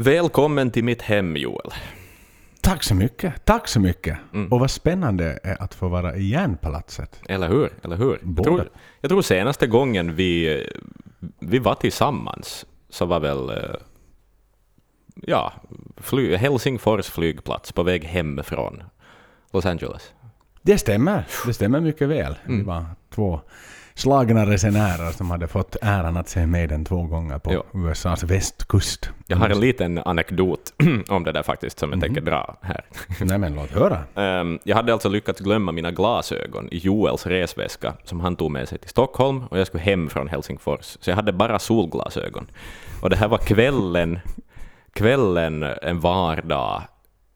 Välkommen till mitt hem, Joel. Tack så mycket. Tack så mycket. Mm. Och vad spännande är att få vara i Järnpalatset. Eller hur? Eller hur? Jag tror, jag tror senaste gången vi, vi var tillsammans så var väl eh, ja, fly, Helsingfors flygplats på väg hem från Los Angeles. Det stämmer. Det stämmer mycket väl. Mm. Vi var två slagna resenärer som hade fått äran att se Maiden två gånger på jo. USAs västkust. Jag har en liten anekdot om det där faktiskt som jag mm. tänker dra här. Nej men låt höra. Um, jag hade alltså lyckats glömma mina glasögon i Joels resväska som han tog med sig till Stockholm och jag skulle hem från Helsingfors. Så jag hade bara solglasögon. Och det här var kvällen, kvällen en vardag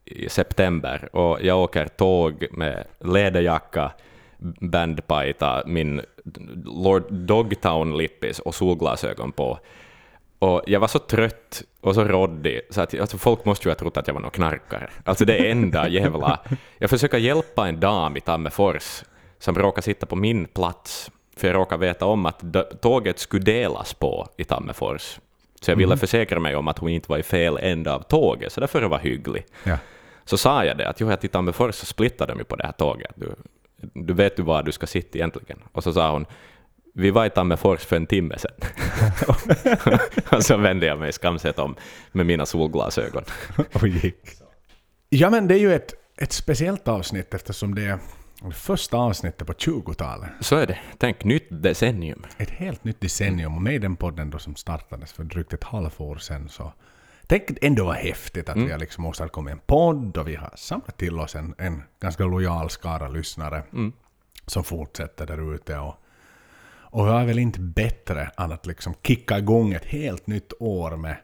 i september och jag åker tåg med läderjacka bandpajta, min Lord Dogtown-lippis och solglasögon på. Och jag var så trött och så råddig, så att alltså folk måste ju ha trott att jag var någon knarkare. Alltså det enda jävla... Jag försöker hjälpa en dam i Tammerfors som råkar sitta på min plats, för jag råkar veta om att tåget skulle delas på i Tammerfors. Så jag ville mm. försäkra mig om att hon inte var i fel ända av tåget, så därför var jag hygglig. Ja. Så sa jag det, att jo, jag till Tammerfors så splittade de ju på det här tåget. Du, du vet du var du ska sitta egentligen? Och så sa hon, vi var i Tammerfors för en timme sedan. och så vände jag mig skamset om med mina solglasögon. och gick. Ja men det är ju ett, ett speciellt avsnitt eftersom det är första avsnittet på 20-talet. Så är det. Tänk, nytt decennium. Ett helt nytt decennium. Och med den podden då som startades för drygt ett halvår sedan så Tänk ändå vad häftigt att mm. vi har liksom åstadkommit en podd och vi har samlat till oss en, en ganska lojal skara lyssnare mm. som fortsätter där ute. Och, och jag är väl inte bättre än att liksom kicka igång ett helt nytt år med,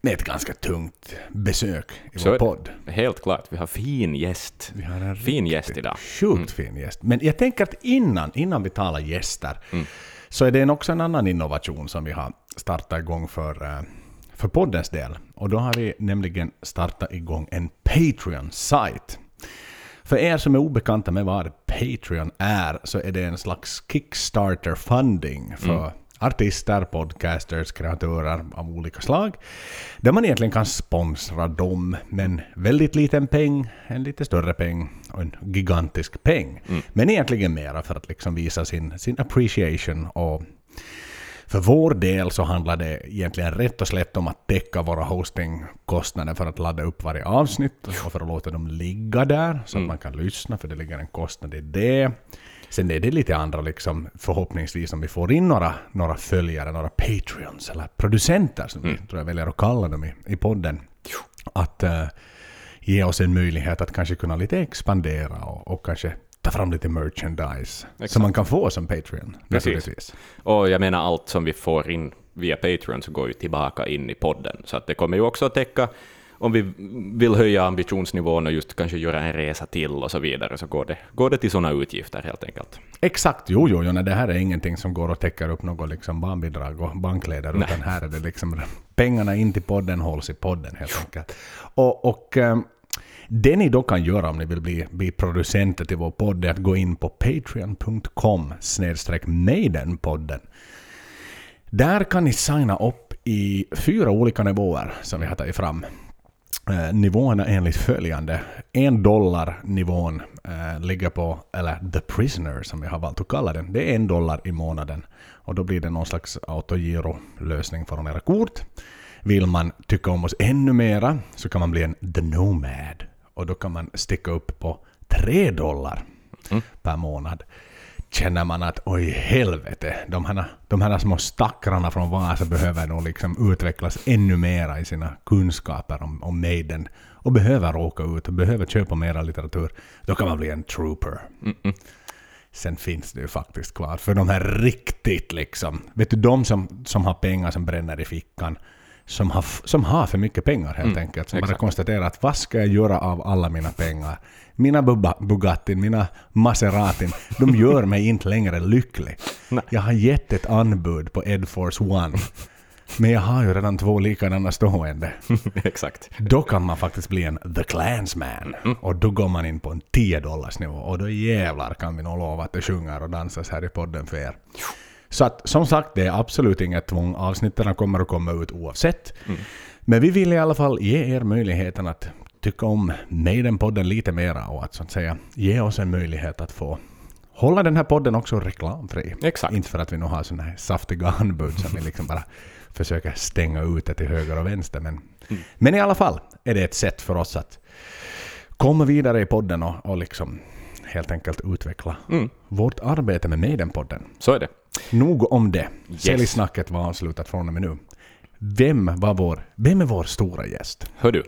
med ett ganska tungt besök i Så vår podd. Helt klart, vi har fin gäst. Vi har en fin gäst idag. Sjukt mm. fin gäst. Men jag tänker att innan, innan vi talar gäster mm. så är det också en annan innovation som vi har startat igång för uh, för poddens del. Och då har vi nämligen startat igång en Patreon-sajt. För er som är obekanta med vad Patreon är så är det en slags Kickstarter-funding för mm. artister, podcasters, kreatörer av olika slag. Där man egentligen kan sponsra dem med en väldigt liten peng, en lite större peng och en gigantisk peng. Mm. Men egentligen mera för att liksom visa sin, sin appreciation och för vår del så handlar det egentligen rätt och slätt om att täcka våra hostingkostnader för att ladda upp varje avsnitt och för att låta dem ligga där så att mm. man kan lyssna, för det ligger en kostnad i det. Sen är det lite andra, liksom, förhoppningsvis, om vi får in några, några följare, några patreons eller producenter, som mm. vi tror jag väljer att kalla dem i, i podden, att uh, ge oss en möjlighet att kanske kunna lite expandera och, och kanske ta fram lite merchandise Exakt. som man kan få som Patreon. Precis. Och jag menar allt som vi får in via Patreon så går ju tillbaka in i podden. Så att det kommer ju också att täcka om vi vill höja ambitionsnivån och just kanske göra en resa till och så vidare, så går det, går det till sådana utgifter helt enkelt. Exakt, jo, jo, jo nej, det här är ingenting som går och täcker upp något liksom barnbidrag och bankleder, utan här är det liksom pengarna in till podden hålls i podden helt enkelt. Och, och um, det ni då kan göra om ni vill bli, bli producenter till vår podd är att gå in på patreon.com snedstreck Maidenpodden. Där kan ni signa upp i fyra olika nivåer som vi har tagit fram. Eh, nivåerna enligt följande. En dollar nivån eh, ligger på, eller the prisoner som vi har valt att kalla den. Det är en dollar i månaden. Och då blir det någon slags autogiro-lösning från era kort. Vill man tycka om oss ännu mera så kan man bli en the nomad och då kan man sticka upp på 3 dollar mm. per månad. Känner man att oj helvete, de här, de här små stackarna från Vasa behöver nog liksom utvecklas ännu mera i sina kunskaper om, om Maiden och behöver åka ut och behöver köpa mera litteratur. Då kan man bli en trooper. Mm -mm. Sen finns det ju faktiskt kvar för de här riktigt liksom, vet du de som, som har pengar som bränner i fickan som har, som har för mycket pengar helt mm, enkelt. Som exakt. bara konstaterar att vad ska jag göra av alla mina pengar? Mina Bugattin, mina Maseratin, de gör mig inte längre lycklig. Nej. Jag har gett ett anbud på Ed Force One. Men jag har ju redan två likadana stående. Exakt. Då kan man faktiskt bli en The Clansman. Mm. Och då går man in på en 10 dollars nivå. Och då jävlar kan vi nog lova att det sjunger och dansas här i podden för er. Så att som sagt, det är absolut inget tvång. Avsnitten kommer att komma ut oavsett. Mm. Men vi vill i alla fall ge er möjligheten att tycka om Maiden-podden lite mera och att så att säga ge oss en möjlighet att få hålla den här podden också reklamfri. Exakt. Inte för att vi nu har sådana här saftiga anbud som vi liksom bara försöker stänga ute till höger och vänster. Men, men i alla fall är det ett sätt för oss att komma vidare i podden och, och liksom helt enkelt utveckla vårt arbete med Maiden-podden. Så är det. Nog om det. Yes. Säljsnacket var avslutat från och med nu. Vem, var vår, vem är vår stora gäst? Hör du,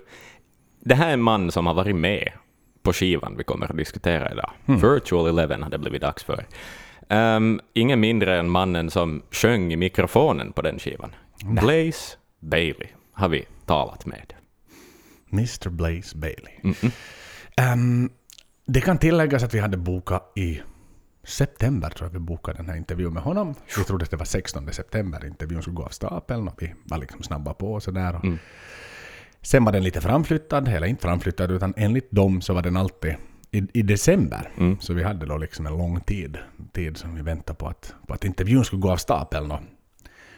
det här är en man som har varit med på skivan vi kommer att diskutera idag. Virtual Eleven hade blivit dags för. Um, ingen mindre än mannen som sjöng i mikrofonen på den skivan. Blaze Bailey har vi talat med. Mr Blaze Bailey. Ehm, det kan tilläggas att vi hade bokat i september, tror jag vi bokade den här intervjun med honom. Vi trodde att det var 16 september intervjun skulle gå av stapeln och vi var liksom snabba på och sådär. Och Sen var den lite framflyttad, eller inte framflyttad, utan enligt dem så var den alltid i, i december. Så vi hade då liksom en lång tid, tid som vi väntade på att, på att intervjun skulle gå av stapeln. Och,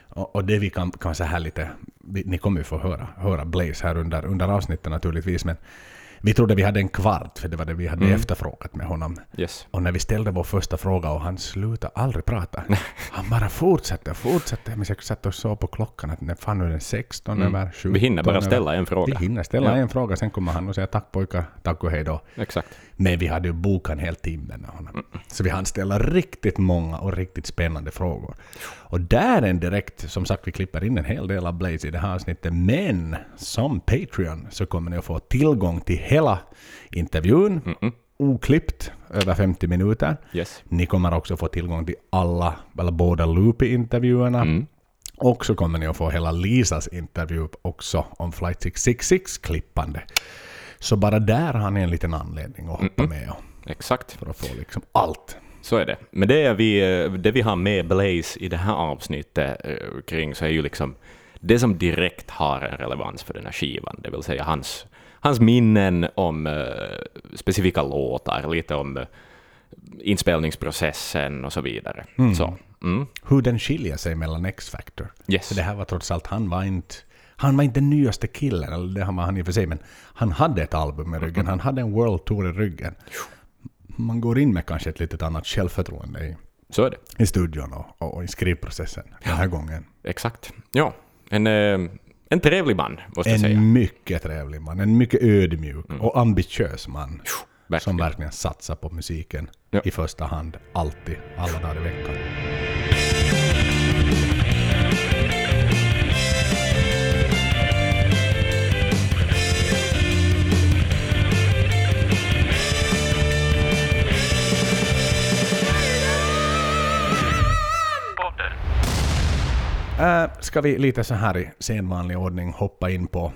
och, och det vi kan, kan så här lite, vi, ni kommer ju få höra, höra Blaze här under, under avsnittet naturligtvis, men vi trodde vi hade en kvart, för det var det vi hade efterfrågat med honom. Yes. Och när vi ställde vår första fråga och han slutade aldrig prata. Han bara fortsatte och fortsatte. Men jag satt och såg på klockan att när fan nu är den 16 över 17 Mm. Vi hinner bara ställa en fråga. Vi hinner ställa Ja. en fråga, sen kommer han och säger tack pojkar, tack och hej då. Exakt. Men vi hade ju bokat en hel timme med honom. Så vi hann ställa riktigt många och riktigt spännande frågor. Och där är en direkt, som sagt vi klipper in en hel del av Blaze i det här avsnittet, men som Patreon så kommer ni att få tillgång till hela intervjun, oklippt, över 50 minuter. Yes. Ni kommer också få tillgång till alla, eller båda Loopy-intervjuerna. Och så kommer ni att få hela Lisas intervju också om Flight 666-klippande. Så bara där har ni en liten anledning att hoppa med och, Exakt. för att få liksom allt. Så är det. Men det, vi, det vi har med Blaze i det här avsnittet eh, kring så är ju liksom det som direkt har en relevans för den här skivan, det vill säga hans, hans minnen om eh, specifika låtar, lite om eh, inspelningsprocessen och så vidare. Så, mm. Hur den skiljer sig mellan X-Factor. Yes. För det här var trots allt, han var inte han var inte den nyaste killen, eller det var han i och för sig, men han hade ett album i ryggen, han hade en World Tour i ryggen. Man går in med kanske ett litet annat självförtroende i, Så är det. i studion och, och i skrivprocessen den här gången. Exakt. Ja, en, eh, en trevlig man, måste jag säga. En mycket trevlig man, en mycket ödmjuk och ambitiös man. verkligen. Som verkligen satsar på musiken Ja. i första hand, alltid, alla dagar i veckan. Äh, ska vi lite så här i sedvanlig ordning hoppa in på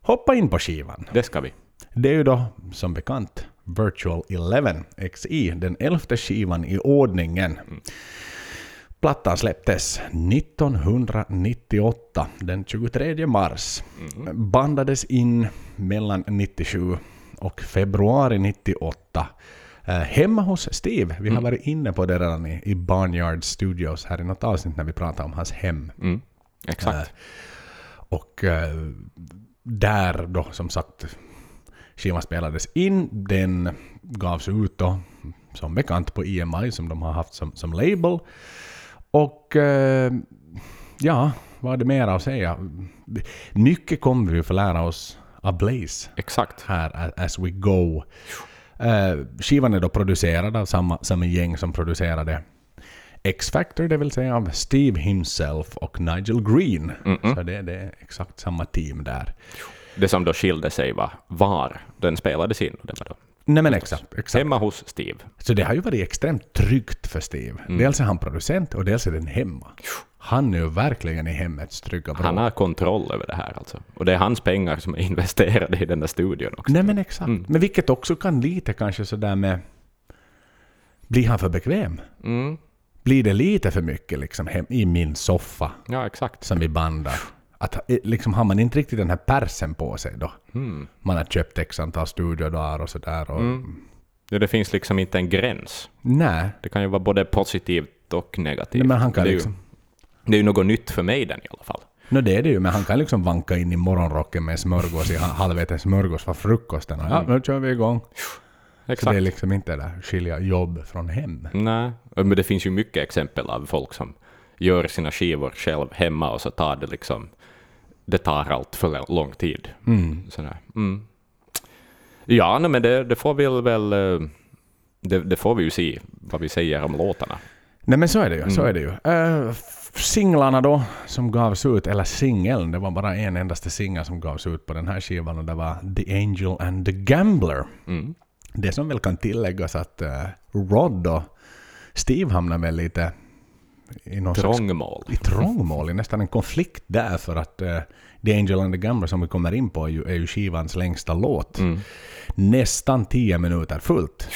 hoppa in på skivan. Det ska vi. Det är ju då som bekant Virtual 11 XI, den elfte skivan i ordningen. Plattan släpptes 1998, den 23 mars. Bandades in mellan 97 och februari 98. Eh, hemma hos Steve. Vi har varit inne på det redan i, i Barnyard Studios här i något avsnitt när vi pratade om hans hem. Mm. Exakt. Och eh, där då som sagt skivan spelades in. Den gavs ut då som bekant på EMI som de har haft som, som label. Och eh, ja, vad är det mer att säga? Mycket kommer vi att få lära oss av Blaze Exakt. här as we go. Eh, skivan är då producerad av samma, samma gäng som producerade X-Factor, det vill säga av Steve himself och Nigel Green. Så det, det är exakt samma team där. Det som då skilde sig var var den spelades in. Det var då Nej men exakt, exakt. hemma hos Steve. Så det har ju varit extremt tryggt för Steve. Dels är han producent och dels är den hemma. Han är ju verkligen i hemmets trygga vrå. Han har kontroll över det här alltså. Och det är hans pengar som är investerade i den där studion också. Nej men exakt. Men vilket också kan lite kanske sådär med... Blir han för bekväm? Mm. Blir det lite för mycket liksom hem, i min soffa Ja, exakt. som vi bandar? Att, eh, liksom, har man inte riktigt den här persen på sig då? Mm. Man har köpt x antal studiodagar och sådär. Och, Ja, det finns liksom inte en gräns. Nej, Det kan ju vara både positivt och negativt. Nej, men han kan liksom- ju, det är ju något nytt för mig den i alla fall. No det är det ju, men han kan liksom vanka in i morgonrocken med smörgås i ha- halväten smörgås för frukosten. Och ja, nu kör vi igång. Så Exakt. det är liksom inte det där skilja jobb från hem. Nej, men det finns ju mycket exempel av folk som gör sina skivor själv hemma och så tar det liksom, det tar allt för lång tid. Mm. Sådär. Mm. Ja, nej, men det, det får vi väl, eh, det, det får vi ju se vad vi säger om låtarna. Nej men så är det ju. Så Mm. är det ju. F- singlarna då som gavs ut, eller singeln, det var bara en endaste singel som gavs ut på den här skivan och det var The Angel and the Gambler. Mm. Det som väl kan tilläggas att uh, Rod och Steve hamnar väl lite i någon slags Trångmål. i trångmål, i nästan en konflikt där för att uh, The Angel and the Gambler som vi kommer in på är ju, är ju skivans längsta låt. Mm. Nästan 10 minuter fullt.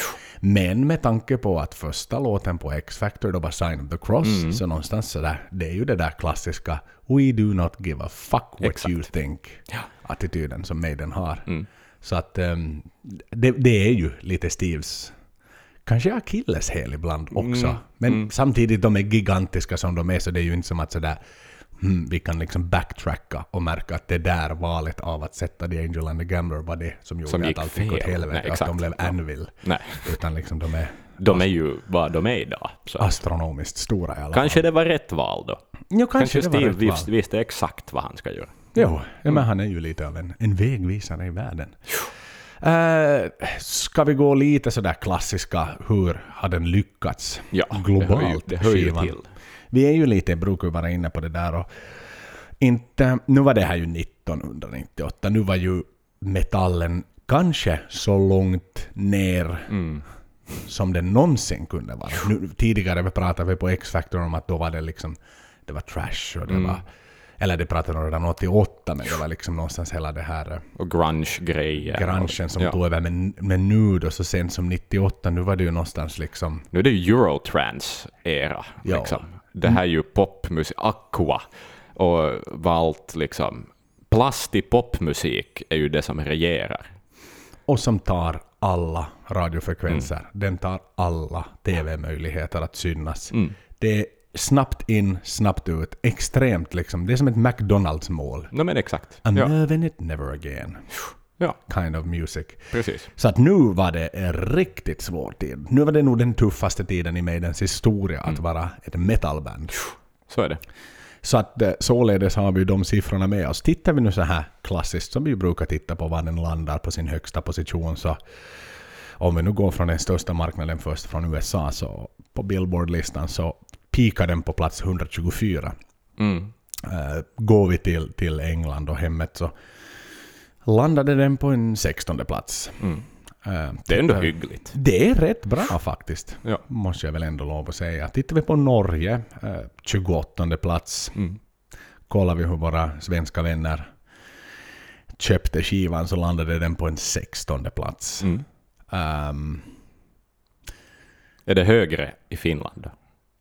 Men med tanke på att första låten på X-Factor då var Sign of the Cross, Mm. så någonstans sådär, det är ju det där klassiska We do not give a fuck what Exakt. you think Ja. som Maiden har. Mm. Så att ehm, det, det är ju lite Steves kanske akilleshäl ibland också. Mm, Men mm. samtidigt de är gigantiska som de är så det är ju inte som att sådär hmm, vi kan liksom backtracka och märka att det där valet av att sätta The Angel and the Gambler var det som gjorde Som att allt gick åt helvete. Nej, att de blev Ja. Anvil. Nej, Utan liksom de är de är ju vad de är idag. Så. astronomiskt stora i alla Kanske det var rätt val då. fall. Jo, kanske, Kanske Steve visste, visste exakt vad han ska göra. Jo, ja, men han är ju lite av en, en vägvisare i världen. Uh, ska vi gå lite sådär klassiska, hur har den lyckats Ja, globalt? det hör ju, det hör ju till. Vi är ju lite, brukar ju vara inne på det där och inte, nu var det här ju 1998, nu var ju metallen kanske så långt ner Mm. som den någonsin kunde vara. Nu, tidigare pratade vi på X-Factor om att då var det liksom, det var trash och det Mm. var, eller det pratade om redan 88 men det var liksom någonstans hela det här eh, Och grunge-grejer. granchen som ja. tog över men, men nu då så sent som 98, nu var det ju någonstans liksom Nu är det ju Eurotrans-era. Ja. Liksom. Det här är ju popmusik, Aqua och vad allt liksom. Plastig popmusik är ju det som regerar. och som tar alla radiofrekvenser. Mm. Den tar alla TV-möjligheter att synas. Mm. Det är snabbt in, snabbt ut. Extremt liksom. Det är som ett McDonalds-mål. No, men exakt. I'm Ja, loving it never again. Ja, Kind of music. precis. Så att nu var det en riktigt svår tid. Nu var det nog den tuffaste tiden i Maidens historia att vara ett metalband. Så är det. Så att eh, således har vi de siffrorna med oss. Tittar vi nu så här klassiskt som vi brukar titta på var den landar på sin högsta position så om vi nu går från den största marknaden först från USA så på Billboard-listan så pikar den på plats 124. Mm. Eh, går vi till, till England och hemmet så landade den på en 16 plats. Mm. Eh, Det är ändå tittar- hyggligt. Det är rätt bra faktiskt. Ja. Måste jag väl ändå lov att säga. Tittar vi på Norge, eh, 28 plats. Mm. Kollar vi hur våra svenska vänner köpte skivan så landade den på en 16 plats. Mm. Um, Är det högre i Finland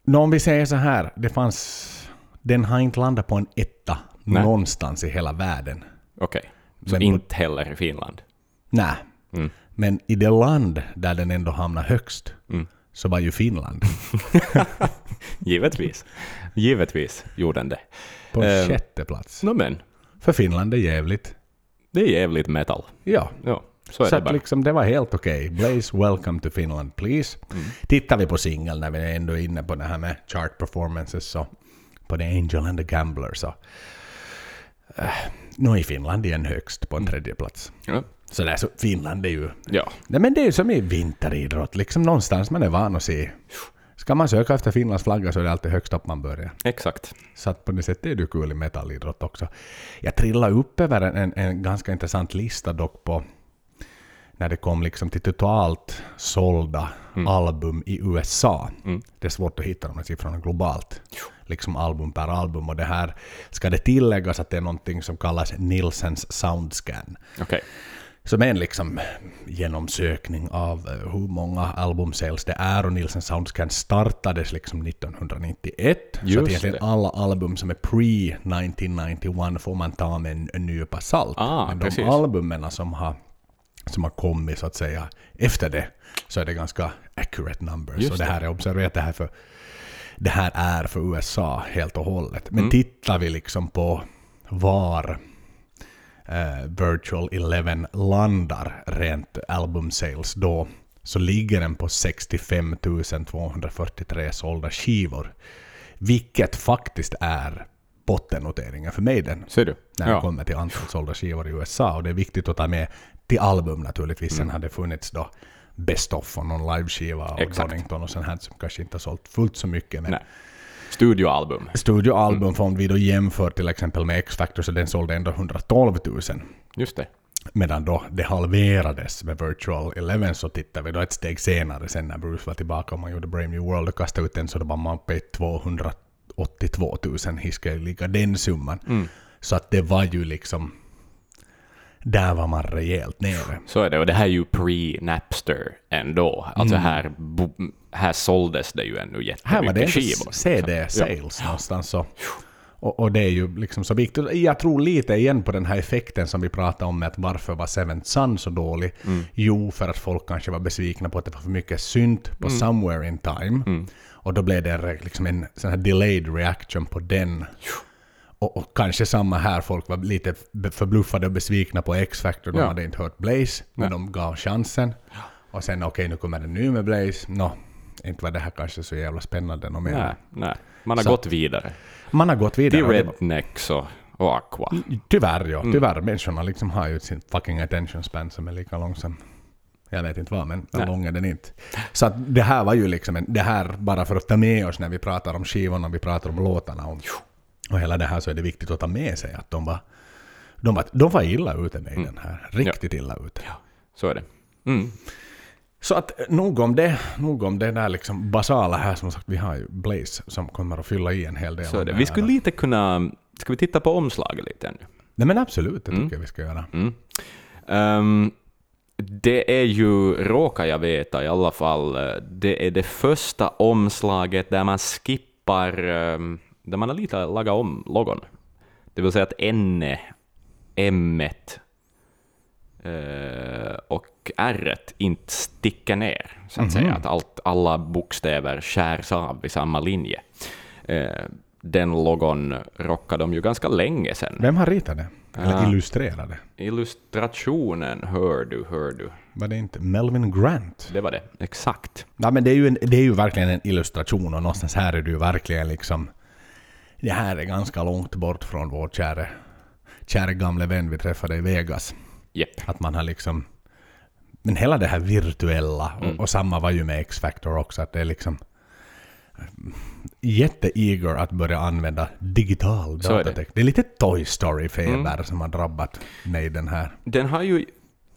nå, om vi säger så här, det fanns... Den har inte landat på en etta Nej. någonstans i hela världen. Okej. Så inte heller i Finland? Nej. Mm. Men i det land där den ändå hamnar högst Mm. så var ju Finland. Givetvis. Givetvis gjorde den det. På Eh, sjätte plats. No, men, För Finland är jävligt. det är jävligt metal. Ja. Ja, så Så det liksom, det var helt okej. Blaze, welcome to Finland please. Mm. Tittar vi på singeln när vi är ändå inne på det här med chart performances så på The Angel and the Gambler så uh, nu är Finland igen högst på en tredje plats. Ja. Så där så Finland är ju... ja. Nej men det är ju som i vinteridrott, liksom någonstans man är van att se. Ska man söka efter Finlands flagga så är det alltid högst upp man börjar. Exakt. Så att på det sättet är det kul i metallidrott också. Jag trillade upp över en, en, ganska intressant lista dock på när det kom liksom till totalt sålda album i USA. Mm. Det är svårt att hitta de här siffrorna globalt. Liksom album per album. Och det här ska det tilläggas att det är någonting som kallas Nielsens Soundscan. Okej. Som är en liksom genomsökning av eh, hur många albumsales det är. Och Nielsen Soundscan startades liksom 1991. så Just att egentligen det. alla album som är pre-1991 får man ta med en, en nypa salt. Ah, Men de precis. albumen som har, som har kommit så att säga efter det så är det ganska accurate numbers. Just och det här är observerat det här för det här är för USA helt och hållet. Men Mm. tittar vi liksom på var eh, Virtual Eleven landar rent album sales då så ligger den på 65 243 sålda skivor. Vilket faktiskt är bottennoteringen för mig den Ser du? när det Ja. kommer till antal sålda skivor i USA. Och det är viktigt att ta med till album naturligtvis. Mm. Sen hade det funnits då Best of och någon liveskiva och Exakt. Donington och sånt här som kanske inte har sålt fullt så mycket. Men Nej. Studioalbum. studioalbum, Mm. för om vi då jämför till exempel med X-Factor så den sålde ändå 112 000. Just det. Medan då det halverades med Virtual Eleven så tittar vi då ett steg senare sen när Bruce var tillbaka och man gjorde Brave New World och kastade ut den så då var man uppe i 282 000 hiskeliga den summan. Mm. Så att det var ju liksom... Där var man rejält nere. Så är det. Och det här är ju pre-Napster ändå. Alltså här, bo, här såldes det ju ännu Mm. Här var jättemycket det skivor. CD-sales någonstans så. Och, och det är ju liksom så viktigt. Jag tror lite igen på den här effekten som vi pratade om med att varför var Seventh Sun så dålig? Mm. Jo, för att folk kanske var besvikna på att det var för mycket synt Mm. på Somewhere in Time. Och då blev det liksom en sån här delayed reaction på den. Och, och kanske samma här, folk var lite förbluffade och besvikna på X-Factor. De Ja. hade inte hört Blaze, men de gav chansen. Och sen okej, nu kommer det ny med Blaze. Nå, inte var det här kanske så jävla spännande något mer. Nej, nej. Man har Så- gått vidare. Man har gått vidare. det- Rednecks och, och Aqua. Tyvärr ja, tyvärr. Människorna liksom har ju sin fucking attention span som är lika lång som jag vet inte vad, men Nej. lång är den inte. Så att det här var ju liksom en, det här bara för att ta med oss när vi pratar om skivorna, vi pratar om låtarna och, och hela det här så är det viktigt att ta med sig att de var, de var, de var illa ute med den här. Riktigt illa ute. Så är det. Mm. Så att eh, nog om det, nog om det där liksom basala här som sagt, vi har ju Blaze som kommer att fylla i en hel del. Så är det. Vi skulle lite kunna... Ska vi titta på omslaget lite ännu? Nej men absolut, det tycker jag vi ska göra. Mm. Ehm, det är ju, råkar jag veta i alla fall, eh, det är det första omslaget där man skippar, ehm, där man har lite lagat om logon. Det vill säga att N, M eh, och R inte sticker ner, så att säga. Att allt, alla bokstäver skärs av i samma linje. Eh, den logon rockade de ju ganska länge sedan. Vem har ritat det? Eller Ja. illustrerat det? Illustrationen, hör du, hör du. Var det inte Melvin Grant? Det var det, exakt. Ja, men det är, ju en, det är ju verkligen en illustration och någonstans här är ju verkligen liksom... Det här är ganska långt bort från vår kära, kära gamle vän vi träffade i Vegas. Japp. Att man har liksom... Men hela det här virtuella, och, och samma var ju med X-Factor också, att det är liksom... Jätte-eager att börja använda digital är det. Det. är lite Toy Story-feber som har drabbat mig den här. Den har ju,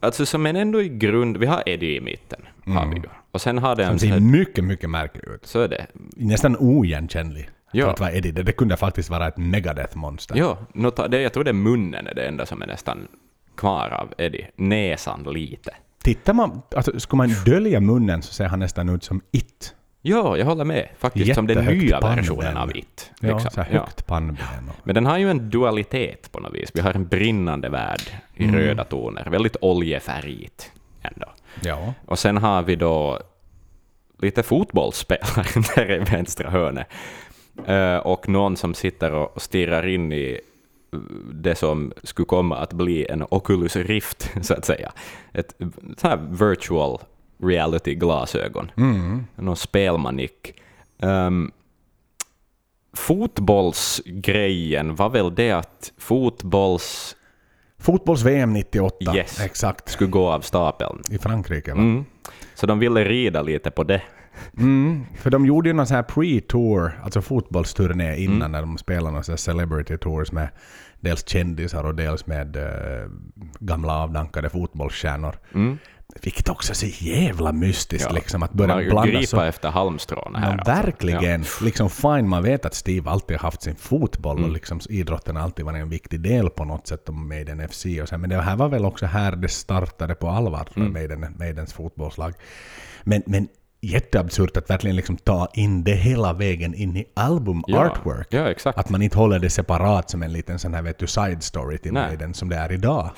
alltså som en ändå i grund, vi har Eddie i mitten, har vi ju. Och sen har den, så, ser mycket, mycket märklig ut. så är det. Nästan oigenkännlig. Ja. Att vara Eddie. Det, det kunde faktiskt vara ett Megadeth-monster. Ja, det, jag tror det är munnen är det enda som är nästan kvar av Eddie. Näsan lite. Tittar man, alltså ska man dölja munnen så ser han nästan ut som It. Ja, jag håller med. Faktiskt som den nya pannben. versionen av It. Ja, liksom. så här högt pannben. Och, Men den har ju en dualitet på något vis. Vi har en brinnande värld i Mm. röda toner. Väldigt oljefärgigt ändå. ja. Och sen har vi då lite fotbollsspelare där i vänstra hörnet. Eh, och någon som sitter och stirrar in i det som skulle komma att bli en Oculus Rift, så att säga. Ett sånt här virtual reality-glasögon. Mm. Någon spelmanick. Um, fotbollsgrejen var väl det att fotbolls Fotbolls-VM 98. Yes. Exakt. skulle gå av stapeln. I Frankrike va? Mm. Så de ville rida lite på det. Mm. För de gjorde ju någon sån här pre-tour, alltså fotbollsturné Mm. innan när de spelade någon sån här celebrity tours med dels kändisar och dels med eh, gamla avdankade fotbollsstjärnor. Mm. Vilket också är så jävla mystiskt Ja. liksom att börja blanda gripa så efter halmstråna här. Men alltså. verkligen. Liksom fine, man vet att Steve alltid har haft sin fotboll Mm. och liksom idrotten har alltid varit en viktig del på något sätt om Maiden FC och så. Men det här var väl också här det startade på allvar Mm. Maiden, Maidens fotbollslag. Men, men jätteabsurt att verkligen liksom ta in det hela vägen in i album Ja. Ja. Att man inte håller det separat som en liten sån här vet du, side story till Nej. Maiden som det är idag.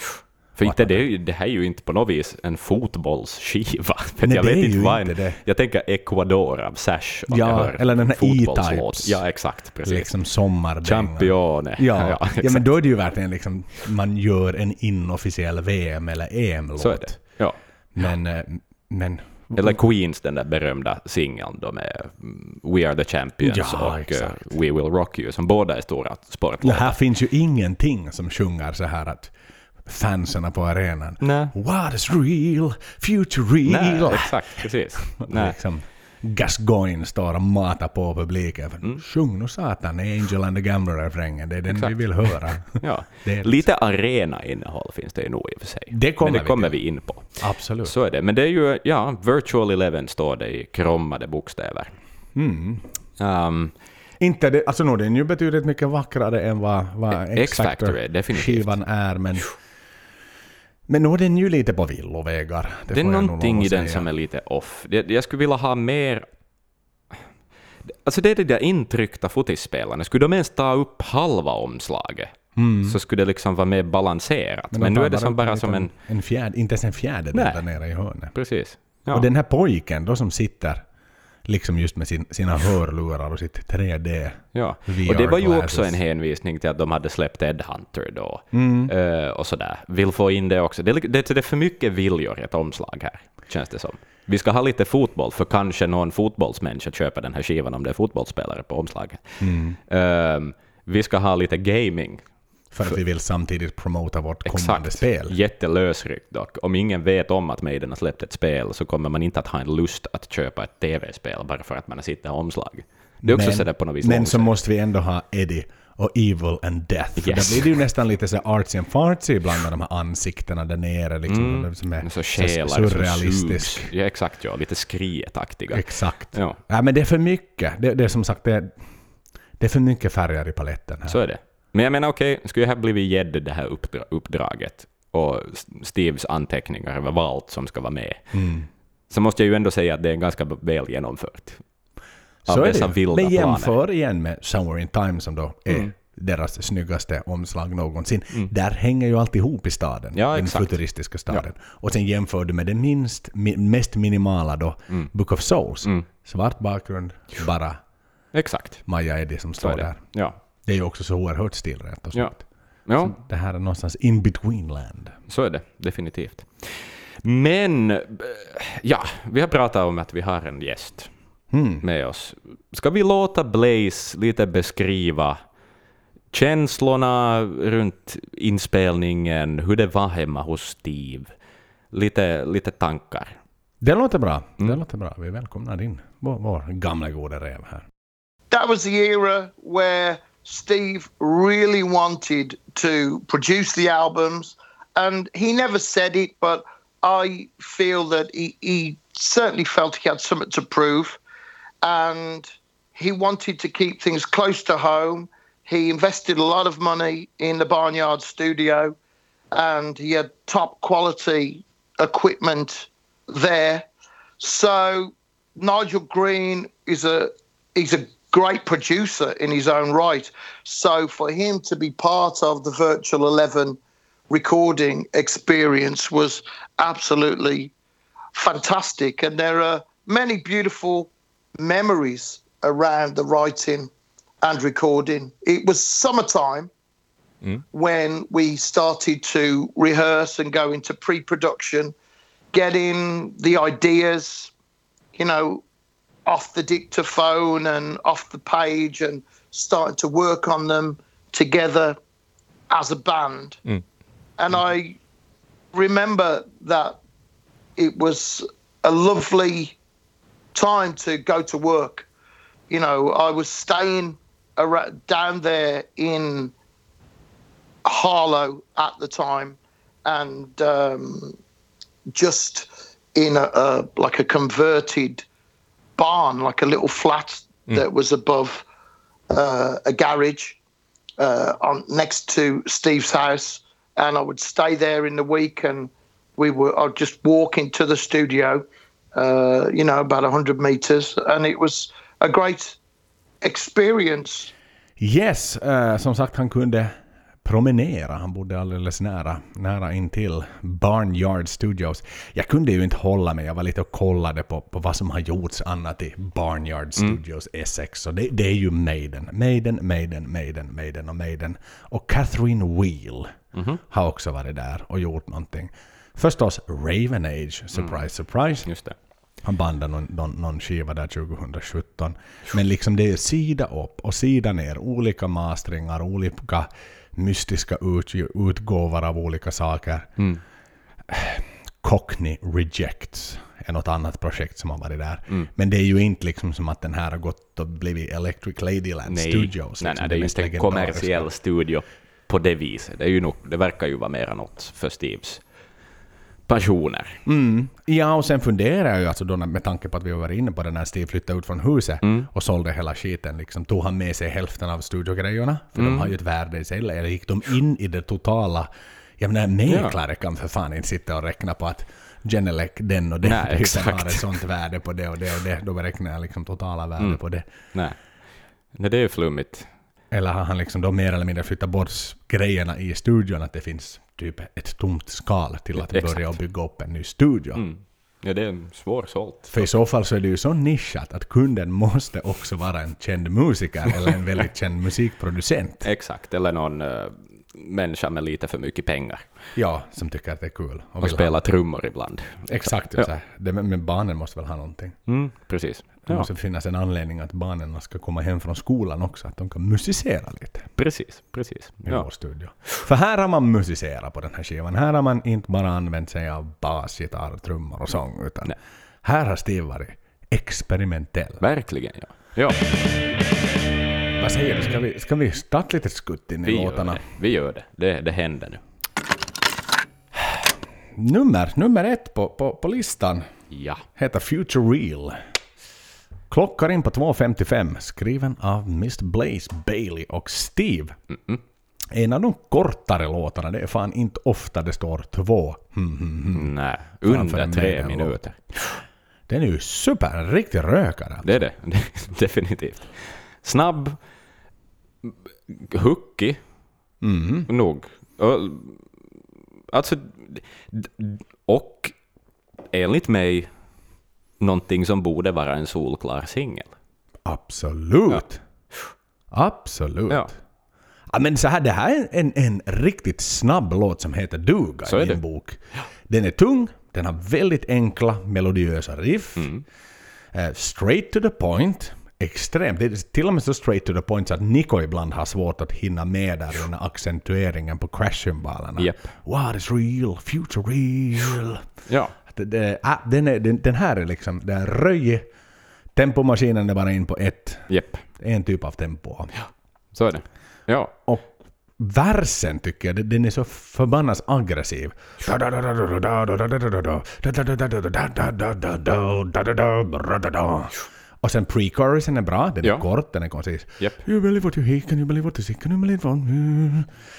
För inte det, ju- det här är ju inte på något vis en fotbollsskiva. Nej, jag det vet inte vad en, det. Jag tänker Ecuador av Sash. Ja, eller den här. E-Types. Ja, exakt. Precis. Liksom sommardänga. Champione. Ja, ja, exakt. men då är det ju verkligen liksom, man gör en inofficiell VM eller EM-låt. Så är det. Ja. Men, eh, men Eller Queens, den där berömda singeln då med mm, We are the champions Ja, och eh, exakt. We will rock you, som båda är stora sportlåtar. här finns ju ingenting som sjunger så här att fansen på arenan Nej. What is real? Future real? Nej, exakt, precis. Nej. Liksom, Gascoigne står och matar på publiken. Mm. Sjung nu satan Angel and the Gambler-refrängen, det är den vi Exakt. vill höra. Ja. Är Lite arena-innehåll finns det ju nog i och för sig. Det kommer Men det vi kommer till. vi in på. Absolut. Så är det. Men det är ju, ja, Virtual Eleven står det i kromade bokstäver. Mm. Um, Inte det, alltså nog den är ju betydligt mycket vackrare än vad, vad X-Factor är, definitivt. skivan är, men men nu är den ju lite på villovägar. Det, det är jag någonting i den som är lite off. Det- Jag skulle vilja ha mer... Alltså det är det där intryckta fotisspelarna. Skulle de ens ta upp halva omslaget så skulle det liksom vara mer balanserat. Men, de nu är det som bara som en... en fjärd, inte ens en fjärdedel där nere i hörnet. Precis. Ja. Och den här pojken då som sitter liksom just med sin, sina hörlurar och sitt 3D. Ja, och det var ju också en hänvisning till att de hade släppt Ed Hunter då. Mm. Eh, och sådär. Vill få in det också. Det, är- det, det är för mycket viljor i ett omslag här, känns det som. Vi ska ha lite fotboll, för kanske någon fotbollsmänniska köper den här skivan om det är fotbollsspelare på omslaget. Mm. Eh, vi ska ha lite gaming. För att vi vill samtidigt promota vårt kommande Exakt. spel. Jättelösryckt dock. Om ingen vet om att Maiden har släppt ett spel så kommer man inte att ha en lust att köpa ett tv-spel bara för att man har sett det här omslaget. Det är också sådär på något vis men så måste vi ändå ha Eddie och Evil and Death. Yes. Där blir det ju nästan lite så artsy and fartsy ibland med de här ansiktena där nere. Liksom, Mm. som är så så själar surrealistisk. Ja, exakt, ja. Lite skrietaktiga. Exakt. Ja. Ja, men det är för mycket. Det, det är som sagt, det är, det är för mycket färger i paletten här. Så är det. Men jag menar, okej, skulle jag ha blivit gedd det här uppdra- uppdraget och Steves anteckningar över vad allt som ska vara med, Mm. så måste jag ju ändå säga att det är ganska väl genomfört. Av Så är dessa det. vilda Men planer. jämför igen med Somewhere in Time som då är Mm. deras snyggaste omslag någonsin. Där hänger ju alltihop i staden. Ja, den exakt. futuristiska staden. Och sen jämför du med det minst, mi, mest minimala då, Mm. Book of Souls. Svart bakgrund, bara Exakt. Maja Eddie som står är där. Ja. Det är ju också så oerhört stilrent och Ja. sånt. ja, Det här är någonstans in between land. så är det definitivt. Men, eh, ja, vi har pratat om att vi har en gäst Mm. med oss. Ska vi låta Blaze lite beskriva känslorna runt inspelningen, hur det var hemma hos Steve? Lite, lite tankar. Det låter bra. Det Mm. låter bra. Vi välkomnar in vår, vår gamla gode räv här. that was the era where Steve really wanted to produce the albums, and he never said it, but I feel that he, he certainly felt he had something to prove, and he wanted to keep things close to home. He invested a lot of money in the Barnyard studio, and he had top quality equipment there. So Nigel Green is a he's a great producer in his own right. So for him to be part of the Virtual Eleven recording experience was absolutely fantastic, and there are many beautiful memories around the writing and recording. It was summertime mm. when we started to rehearse and go into pre-production, getting the ideas, you know, off the dictaphone and off the page and starting to work on them together as a band. And I remember that it was a lovely time to go to work. You know, I was staying around, down there in Harlow at the time and um, just in a, a like a converted barn, like a little flat that was above uh, a garage uh, on next to Steve's house, and I would stay there in the week, and we were I'd just walk into the studio, uh, you know, about hundred meters, and it was a great experience. Yes, eh, som sagt han kunde promenera. Han bodde alldeles nära, nära intill Barnyard Studios. Jag kunde ju inte hålla mig, jag var lite och kollade på, på vad som har gjorts annat i Barnyard Studios Essex. Och det, det är ju Maiden. Maiden, Maiden, Maiden, Maiden och Maiden. Och Catherine Wheel har också varit där och gjort någonting. Förstås Raven Age, surprise, surprise. Just det. Han bandade någon, någon, någon skiva där 2017. Men liksom det är sida upp och sida ner. Olika mastringar, olika mystiska ut, utgåvor av olika saker. Mm. Cockney Rejects är något annat projekt som har varit där. Mm. Men det är ju inte liksom som att den här har gått och blivit Electric Ladyland Nej, Studios. nej, liksom nej, det är ju inte en kommersiell studio på det viset. Det, är ju nog, det verkar ju vara mera något för Steves passioner. Mm. Ja, och sen funderar jag ju alltså då med tanke på att vi var inne på det när Steve flyttade ut från huset Mm. och sålde hela skiten. Liksom, tog han med sig hälften av studiogrejerna? För Mm. de har ju ett värde i sig. Eller gick de in i det totala? Jag menar, mäklare kan för fan inte sitta och räkna på att Genelec, den och den Nej, typen exakt. har ett sånt värde på det och det och det. Då beräknar jag liksom totala värde Mm. på det. Nej. Nej, det är ju flummigt. Eller har han liksom då mer eller mindre flyttat bort grejerna i studion, att det finns typ ett tomt skal till att Exakt. börja bygga upp en ny studio. Mm. Ja, det är svårsålt. För i så fall så är det ju så nischat att kunden måste också vara en känd musiker eller en väldigt känd musikproducent. Exakt, eller någon uh, människa med lite för mycket pengar. Ja, som tycker att det är kul. Och vill spela trummor ibland. Ha, exakt, Ja. Det, men barnen måste väl ha någonting. Mm, precis. Det Ja, måste finnas en anledning att barnen ska komma hem från skolan också, att de kan musicera lite precis, precis. i Ja. vår studio. För här har man musicerat på den här skivan. Här har man inte bara använt sig av bas, gitarr, trummor och sång, utan Nej. här har Steve varit experimentell. Verkligen, ja. Ja, Vad säger du, ska vi, ska vi starta lite skutt in i vi gör låtarna? det. Vi gör det. Det, det händer nu. Nummer, nummer ett på, på, på listan Ja. heter Future Real. Klockar in på 2.55, skriven av Mr. Blaze Bailey och Steve. En av de kortare låtarna, det är fan inte ofta det står två. Hmm, hmm, hmm. Nej, under tre minuter. Den är ju super, en riktig rökare. Det är det. Definitivt. Snabb, hookig, Mm. nog. Alltså, och enligt mig någonting som borde vara en solklar singel. Absolut. Absolut. Ja. Ja, men så här, det här är en, en riktigt snabb låt som heter Duga Så i min det. bok. Den är tung, den har väldigt enkla melodiösa riff. Mm. Eh, straight to the point. Extremt. Det är till och med så straight to the point så att Nico ibland har svårt att hinna med där den här accentueringen på crash-cymbalerna. Japp. What is real? Future real? Ja, Det, det, ah, den, är, den, den här är liksom, det är röjig. Tempomaskinen är bara in på ett, jepp. en typ av tempo. Så är det. Ja, Och versen tycker jag, den- den är så förbannat aggressiv. Och sen pre-chorusen är bra, den är Ja. kort, den är koncis. Japp. You believe what you hear, can you believe what you see, can you believe what...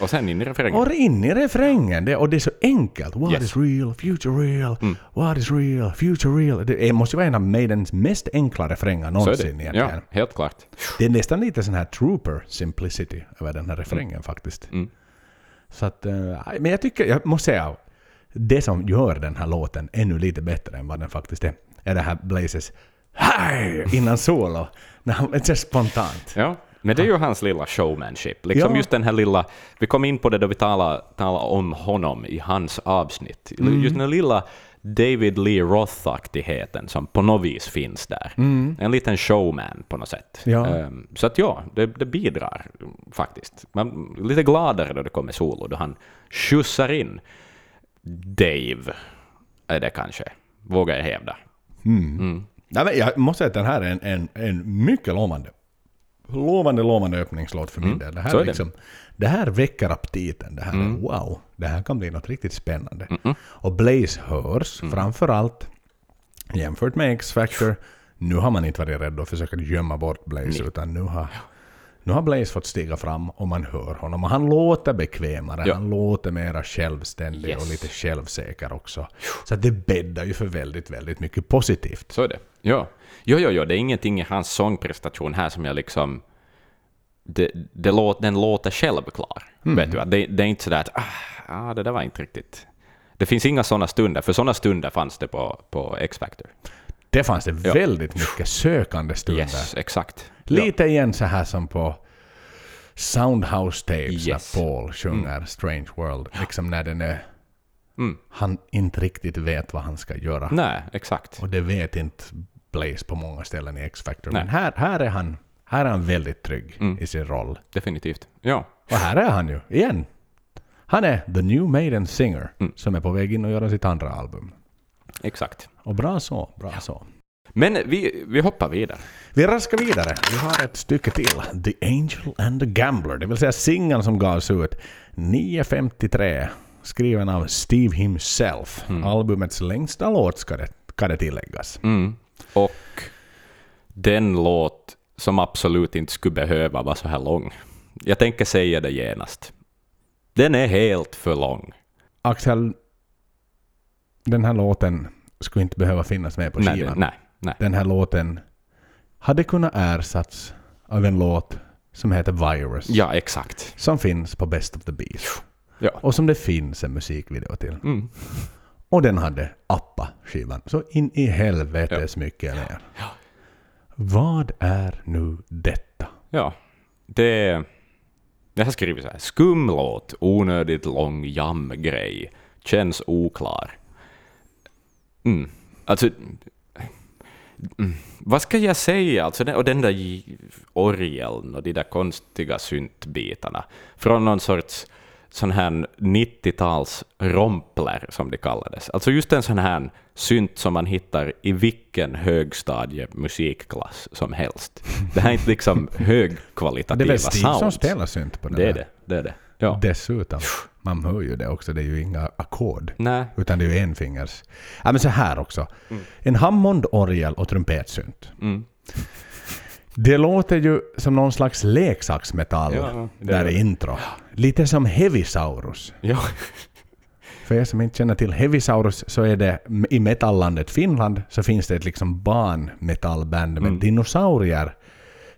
och sen in i refrängen. Och in i refrängen, det, och det är så enkelt. What Yes. is real, future real, what is real, future real. Det måste vara en av Maidens mest enkla refränger någonsin det. egentligen. Ja, helt klart. Det är nästan lite sån här trooper simplicity över den här refrängen faktiskt. Mm. Så att, eh, men jag tycker, jag måste säga, det som gör den här låten ännu lite bättre än vad den faktiskt är, är det här Blazes Hej! innan solo. Det är spontant. Ja, men det är ju hans lilla showmanship. Liksom Ja. just den här lilla... Vi kom in på det då vi talade, talade om honom i hans avsnitt. Mm. Just den lilla David Lee Roth-aktigheten som på något vis finns där. En liten showman på något sätt. Mm. Ja. Ehm, så att ja, det, det bidrar faktiskt. Man är lite gladare då det kommer solo, då han skjutsar in Dave, är det kanske, vågar jag hävda. Nej, men jag måste säga att den här är en, en, en mycket lovande, lovande, lovande öppningslåt för min del. Det här, är är det. liksom, det här väcker aptiten. Det här är wow, det här kan bli något riktigt spännande. Och Blaze hörs framför allt jämfört med X-Factor. Nu har man inte varit rädd att försöka gömma bort Blaze, utan nu har, nu har Blaze fått stiga fram och man hör honom. Och han låter bekvämare, Ja. han låter mera självständig Yes. och lite självsäker också. Så det bäddar ju för väldigt, väldigt mycket positivt. Så är det. Ja. Jo, jo, jo, det är ingenting i hans sångprestation här som jag liksom det, det låt, den låter självklar. Mm. Vet du? Det, det är inte sådär att ah, ah, det där var inte riktigt... Det finns inga sådana stunder, för sådana stunder fanns det på, på X-Factor. Det fanns det Ja. väldigt mycket sökande stunder. Yes, exakt. Lite igen så här som på Soundhouse Tapes Yes. när Paul sjunger Strange World. Liksom när den är... Mm. Han inte riktigt vet vad han ska göra. Ja. Nej, exakt. Och det vet inte Blaze på många ställen i X-Factor. Men här, här, är han, här är han väldigt trygg Mm. i sin roll. Definitivt. Ja. Och här är han ju, igen. Han är The New Maiden Singer, Mm. som är på väg in och göra sitt andra album. Exakt. Och bra så, bra så. Men vi, vi hoppar vidare. Vi raskar vidare. Vi har ett stycke till. The Angel and the Gambler. Det vill säga singeln som gavs ut 9.53. Skriven av Steve himself. Albumets längsta låt ska det, ska det tilläggas. Mm. Och den låt som absolut inte skulle behöva vara så här lång. Jag tänker säga det genast. Den är helt för lång. Axel, den här låten skulle inte behöva finnas med på skivan. nej, nej. Den här låten hade kunnat ersatts av en låt som heter Virus. Ja, exakt. Som finns på Best of the Beast. Ja. Och som det finns en musikvideo till. Mm. Och den hade APPA-skivan. Så in i helvetes mycket mer. Vad är nu detta? Ja. Det... Jag har skrivit så här. Skumlåt, onödigt lång jamgrej, känns oklar. Mm. Alltså... Mm. Vad ska jag säga? Alltså, den- och den där orgeln och de där konstiga syntbitarna. Från någon sorts sån här 90-tals rompler, som det kallades. Alltså just en sån här synt som man hittar i vilken högstadiemusikklass som helst. Det här är inte liksom Det är högkvalitativa väl Steve som sounds. spelar synt på den Det är här. det. det, är det. Ja. Dessutom. Man hör ju det också. Det är ju inga ackord. Utan det är ju enfingers. Ja, men så här också. En Hammond-orgel och trumpetsynt. Mm. Det låter ju som någon slags leksaksmetall Ja, det där är i intro. Lite som Heavisaurus. Ja. För er som inte känner till Heavisaurus så är det i metallandet Finland så finns det ett liksom barnmetallband med dinosaurier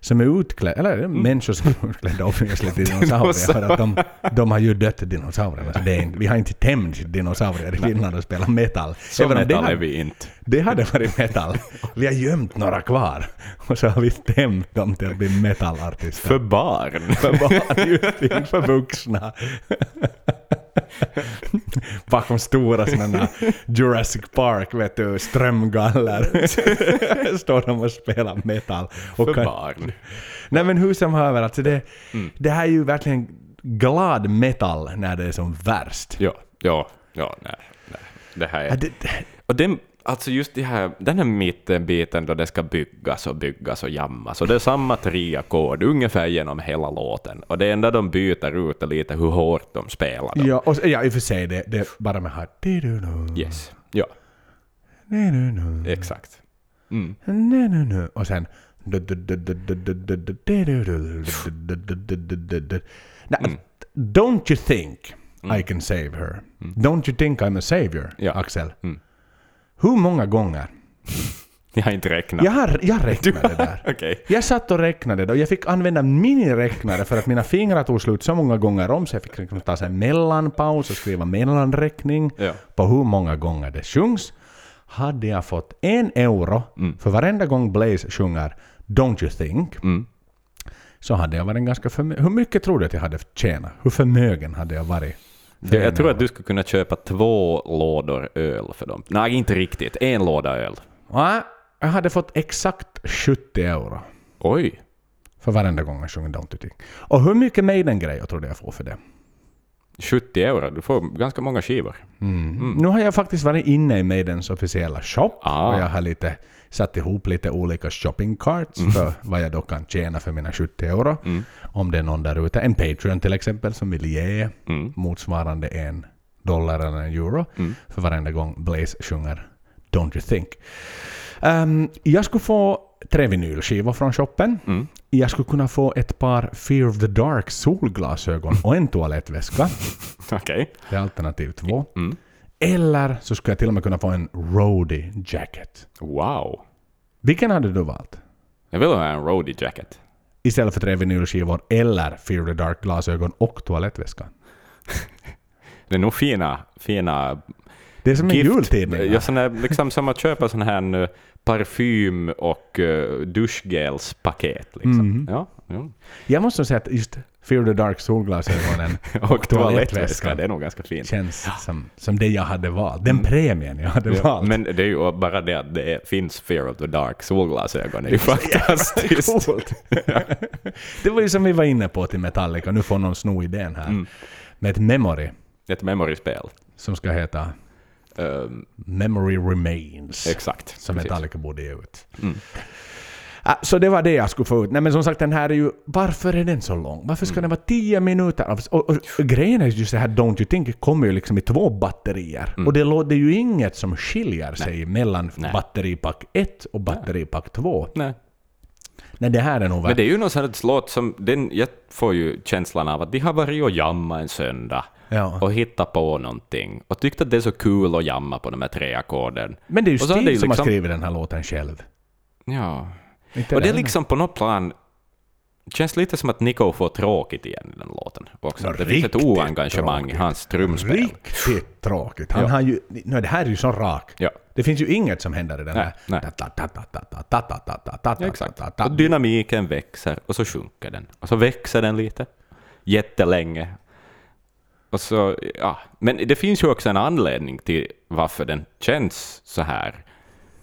som är utklädda, eller människor som är utklädda obviously till dinosaurier för att de, de har ju dött dinosaurierna. Så det är vi har inte tämjt dinosaurier i Finland och spelat metal. Så Även det metal är vi inte. det hade varit metal. Vi har gömt några kvar. Och så har vi stämt dem till att bli metalartister. För barn. För barn, just inte för vuxna. Bakom stora sådana Jurassic Park, vet du, strömgaller. Står de och spelar metal. Och För kan- barn. Nej men hur som haver, alltså det, Mm. det här är ju verkligen glad metal när det är som värst. Ja, ja, ja, nej, nej. Det här Ja, är... det, Och den, alltså just det här, den här mittenbiten då det ska byggas och byggas och jammas, och det är samma tre ackord ungefär genom hela låten. Och det enda de byter ut är lite hur hårt de spelar. Dem. ja, och, ja, i och för sig, det, det bara med här... Yes. Ja, exakt. Mm. Och sen... Nej, Don't you think I can save her? Don't you think I'm a savior, Ja. Axel? Mm. Hur många gånger? Jag har inte räknat. Jag, har, jag räknade det där. Okej. Jag satt och räknade det och jag fick använda miniräknare för att mina fingrar tog slut så många gånger om så jag fick liksom ta en mellanpaus och skriva mellanräkning Ja. på hur många gånger det sjungs. Hade jag fått en euro för varenda gång Blaze sjunger Don't you think Mm. så hade jag varit ganska förmögen. Hur mycket tror du att jag hade tjänat? Hur förmögen hade jag varit? För Jag tror att du skulle kunna köpa två lådor öl för dem. Nej, inte riktigt. En låda öl. Nej, jag hade fått exakt 70 euro Oj. för varenda gång jag sjunger Don't you think. Och hur mycket Maiden-grejer tror du jag får för det? 70 euro. Du får ganska många skivor. Nu har jag faktiskt varit inne i Maidens officiella shop Ah. och jag har lite satt ihop lite olika shopping carts för vad jag då kan tjäna för mina 70 euro. Om det är någon där ute, en Patreon till exempel som vill ge Mm. motsvarande en dollar eller en euro för varenda gång Blaze sjunger Don't you think. Ehm, jag skulle få tre vinylskivor från shoppen. Mm. Jag skulle kunna få ett par Fear of the Dark solglasögon och en toalettväska. Okej. Det är alternativ två. Mm. Eller så skulle jag till och med kunna få en roadie jacket. Wow. Vilken hade du valt? Jag vill ha en roadie jacket. istället för tre vinylskivor eller Fear the Dark-glasögon och toalettväska. Det är nog fina, fina Det är som en jultidning. Ja, sån där, liksom som att köpa sån här uh, parfym och uh, duschgelspaket. Liksom. Mm. Ja, ja. Jag måste säga att just Fear the Dark solglasögonen Och toalettväska, det är nog ganska fint. känns som, som det jag hade valt. Den premien jag hade Ja, valt. men det är ju bara det att det finns Fear of the Dark solglasögon. Det är ju fantastiskt. Coolt. det var ju som vi var inne på till Metallica, nu får någon sno idén här. Mm. Med ett memory Ett memory-spel. som ska heta Um, Memory Remains. exakt. som precis. Metallica borde ge ut. Mm. Ah, så det var det jag skulle få ut. Nej men som sagt den här är ju... Varför är den så lång? Varför ska den vara 10 minuter? Och, och, och, grejen är just det här Don't You Think kommer ju liksom i två batterier. Och det låter ju inget som skiljer sig mellan Nej. batteripack 1 och batteripack 2. Nej. Nej det här är nog... Men det är ju någon sån här låt som, den, jag får ju känslan av att de har varit och jamma en söndag Ja. och hittat på någonting och tyckt att det är så kul att jamma på de här tre ackorden. Men det är ju har ju som har liksom- skrivit den här låten själv. Ja. Inte och det är liksom på något plan Det känns lite som att Nico får tråkigt igen i den låten. Också. Det finns ett oengagemang i hans trumspel. Riktigt tråkigt. Han ja. har ju, no, det här är ju så rakt. Ja. Det finns ju inget som händer i den här. Dynamiken växer och så sjunker den. Och så växer den lite. Jättelänge. Och så, ja. Men det finns ju också en anledning till varför den känns så här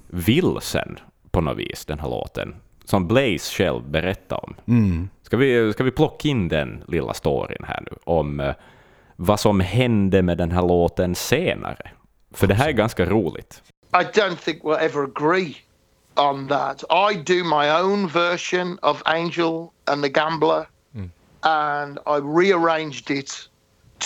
vilsen på något vis, den här låten. Som Blaze själv berättade om. Mm. Ska, vi, ska vi plocka in den lilla storyn här nu? Om eh, vad som hände med den här låten senare. För det här är ganska roligt. I don't think we'll ever agree on that. I do my own version of Angel and the Gambler, and I rearranged it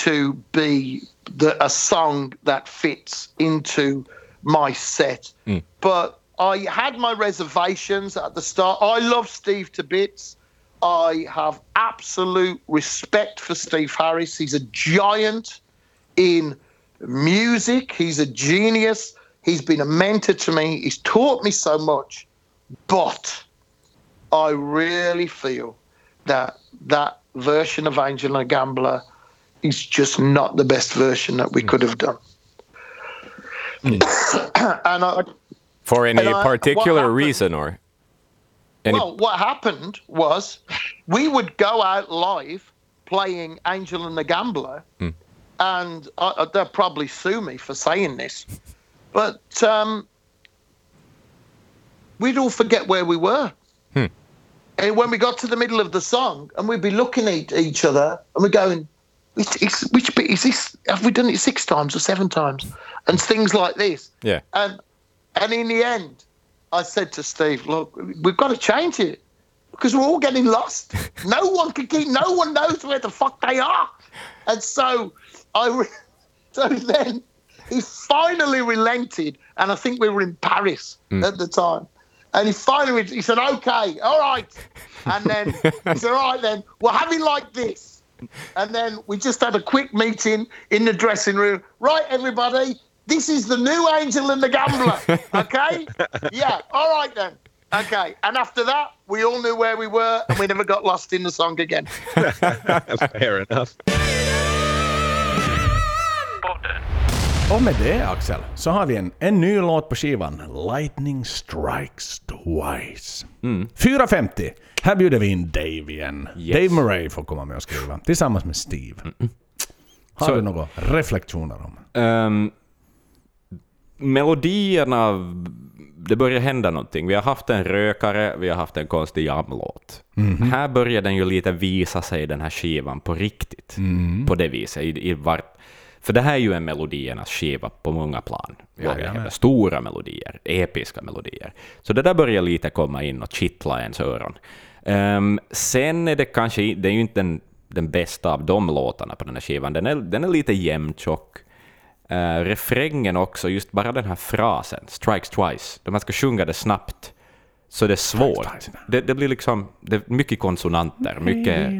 to be the, a song that fits into my set. But I had my reservations at the start. I love Steve to bits. I have absolute respect for Steve Harris. He's a giant in music. He's a genius. He's been a mentor to me. He's taught me so much. But I really feel that that version of Angel and Gambler is just not the best version that we could have done. Hmm. and I, For any I- particular happened- reason or? Any, well, what happened was we would go out live playing Angel and the Gambler, and uh, they'll probably sue me for saying this, but um, we'd all forget where we were. And when we got to the middle of the song, and we'd be looking at each other, and we're going, which, it's- which bit is this? Have we done it six times or seven times? And things like this. yeah. And and in the end, I said to Steve, "Look, we've got to change it because we're all getting lost. no one can keep. No one knows where the fuck they are." And so I, re- so then he finally relented, and I think we were in Paris hmm. at the time. And he finally he said, "Okay, all right." And then he said, "All right, then we're having like this." And then we just had a quick meeting in the dressing room. Right, everybody, this is the new Angel and the Gambler. Okay? yeah, all right then. Okay. And after that, we all knew where we were and we never got lost in the song again. Fair enough. Och med det Axel, så har vi en, en ny låt på skivan. Lightning Strikes Twice. 4.50. Här bjuder vi in Dave igen. Yes. Dave Murray får komma med och skriva. Tillsammans med Steve. Har Så- du några reflektioner om? Um, melodierna, det börjar hända någonting. Vi har haft en rökare, vi har haft en konstig jamlåt. Här börjar den ju lite visa sig, den här skivan, på riktigt. På det viset. I, i vart, för det här är ju en melodiernas skiva på många plan. Stora melodier, episka melodier. Så det där börjar lite komma in och kittla ens öron. Ehm, sen är det kanske, det är ju inte den, den bästa av de låtarna på den här skivan. Den är, den är lite jämntjock. Uh, refrängen också, just bara den här frasen, strikes twice, där man ska sjunga det snabbt, så det är svårt. Det, det blir liksom, det är mycket konsonanter, mycket...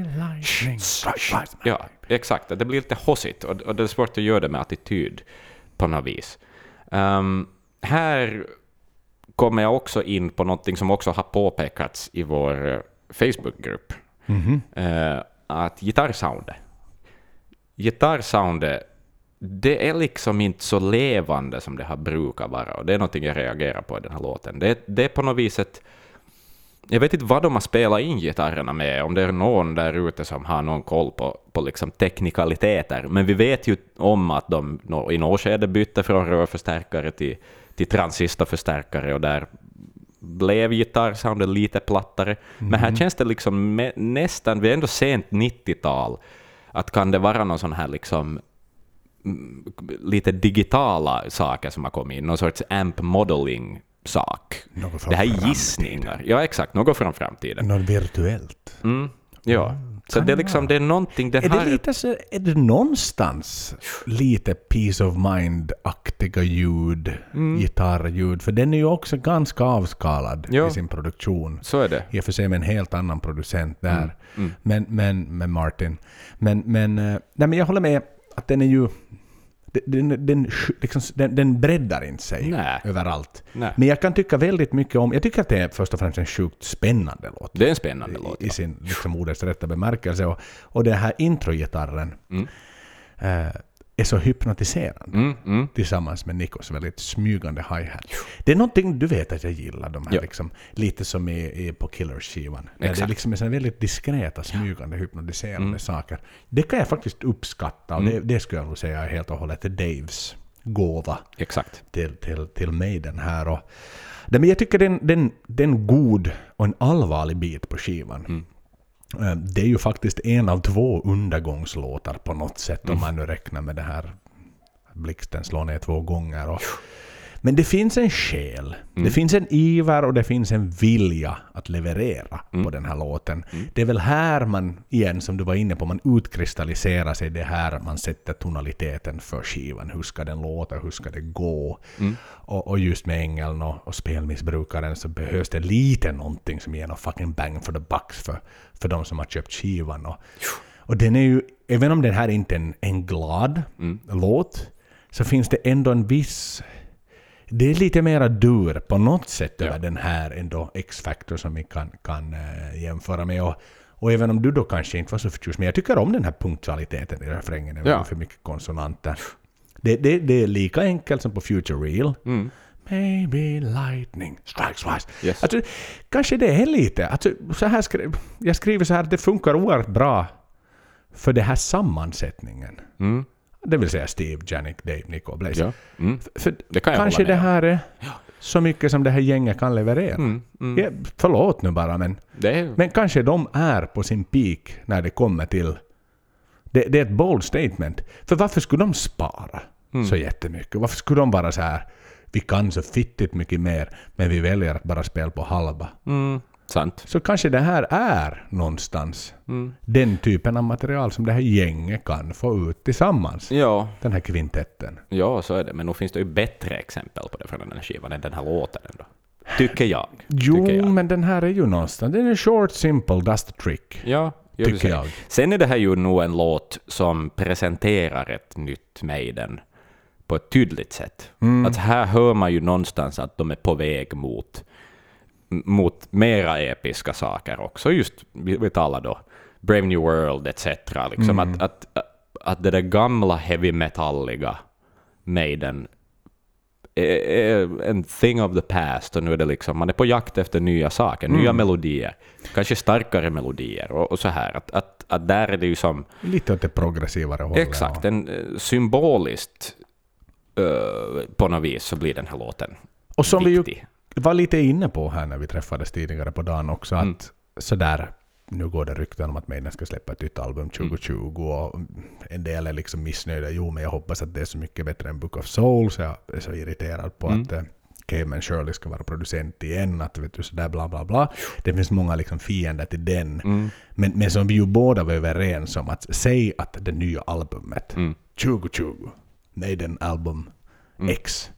Ja, exakt. Det blir lite hossigt och, och det är svårt att göra det med attityd på något vis. Ehm, här kommer jag också in på någonting som också har påpekats i vår eh, Facebookgrupp Mhm. eh, att gitarrsoundet, gitarrsoundet, det är liksom inte så levande som det har brukat vara, och det är någonting jag reagerar på i den här låten. Det, det är på något vis ett jag vet inte vad de har spelat in gitarrerna med, om det är någon där ute som har någon koll på, på liksom teknikaliteter, men vi vet ju om att de i något skede bytte från rörförstärkare till, till transistorförstärkare och där blev gitarrsoundet lite plattare. Men här känns det liksom med, nästan, vi är ändå sent 90-tal, att kan det vara någon sån här liksom mm, lite digitala saker som har kommit in, någon sorts amp modeling sak. Det här är framtiden. gissningar. Ja, exakt. Något från framtiden. Något virtuellt. Mm, ja. Så det är liksom, det är någonting, den Är det, här... lite så, är det någonstans lite peace of mind-aktiga ljud, gitarrljud? För den är ju också ganska avskalad Ja. i sin produktion. Så är det. I och för sig med en helt annan producent där. Mm, Men, men, med Martin. Men, men, eh, nej, men jag håller med att den är ju... Den, den, liksom, den, den breddar inte sig Nej. överallt. Nej. Men jag kan tycka väldigt mycket om... Jag tycker att det är först och främst en sjukt spännande låt Det är en spännande låt. i, i sin liksom, ordets rätta bemärkelse. Och, och den här introgitarren Mm. eh, är så hypnotiserande Mm, mm. tillsammans med Nikos väldigt smygande hi-hat. Det är någonting du vet att jag gillar, de här Ja. liksom, lite som i på Killers-skivan. Det Exakt. liksom är väldigt diskreta, smygande, hypnotiserande Mm. saker. Det kan jag faktiskt uppskatta och det, det skulle jag nog säga är helt och hållet till Daves gåva Exakt. till, till, till mig den här. Och, men jag tycker den, den, den god och en allvarlig bit på skivan. Mm. Eh, Det är ju faktiskt en av två undergångslåtar på något sätt om man nu räknar med det här blixten slår ner två gånger. Och, men det finns en själ. Det finns en iver och det finns en vilja att leverera på den här låten. Det är väl här man, igen som du var inne på, man utkristalliserar sig. Det är här man sätter tonaliteten för skivan. Hur ska den låta? Hur ska det gå? Och, och just med ängeln och, och spelmissbrukaren så behövs det lite någonting som ger någon fucking bang for the bucks för, för de som har köpt skivan. Och, och den är ju, även om den här inte är en, en glad låt, så finns det ändå en viss... Det är lite mera dur på något sätt över den här ändå X-Factor som vi kan, kan äh, jämföra med. Och, och även om du då kanske inte var så förtjust, men jag tycker om den här punktualiteten i refrängen. Det Ja. för mycket konsonanter. Det, det, det är lika enkelt som på Future Real. Maybe lightning strikes twice. Yes. Alltså, kanske det är lite... Alltså, så här skri, jag skriver så här att det funkar oerhört bra för den här sammansättningen. Mm. Det vill säga Steve, Janik, Dave, Nico, Blaze. Ja. Mm. För Det kan kanske det här är så mycket som det här gänget kan leverera. Mm. Mm. Ja, förlåt nu bara, men, är... men kanske de är på sin peak när det kommer till... Det, det är ett bold statement. För varför skulle de spara Mm. så jättemycket? Varför skulle de bara så här... Vi kan så fittigt mycket mer, men vi väljer att bara spela på halva. Mm. Sant. Så kanske det här är någonstans Mm. den typen av material som det här gänget kan få ut tillsammans. Ja, Den här kvintetten. ja, så är det. Men nog finns det ju bättre exempel på det från den här skivan än den här låten ändå. Tycker jag. Jo, Tycker jag. men den här är ju någonstans... Den är short, simple, that's the trick. Ja, Tycker jag. Sen är det här ju nog en låt som presenterar ett nytt Maiden på ett tydligt sätt. Mm. Att här hör man ju någonstans att de är på väg mot, mot mera episka saker också. Just, vi, vi talar då Brave New World etc. Liksom Mm. att, att, att det där gamla heavy metalliga Maiden en thing of the past och nu är det liksom, man är på jakt efter nya saker, nya Mm. melodier, kanske starkare melodier och, och så här. Att, att, att där är det ju som, Lite åt det progressivare hållet. exakt, en, eh, symboliskt eh, på något vis så blir den här låten Och som vi ju viktig. Var lite inne på här när vi träffades tidigare på dagen också, Mm. att sådär, nu går det rykten om att Maiden ska släppa ett nytt album 2020 och en del är liksom missnöjda. Jo, men jag hoppas att det är så mycket bättre än Book of Souls. Jag är så irriterad på Mm. att eh, Caveman Shirley ska vara producent igen, att vet du sådär bla bla bla. Det finns många liksom fiender till den. Mm. Men, men som vi ju båda var överens om, att säg att det nya albumet Mm. 2020, Maiden Album X,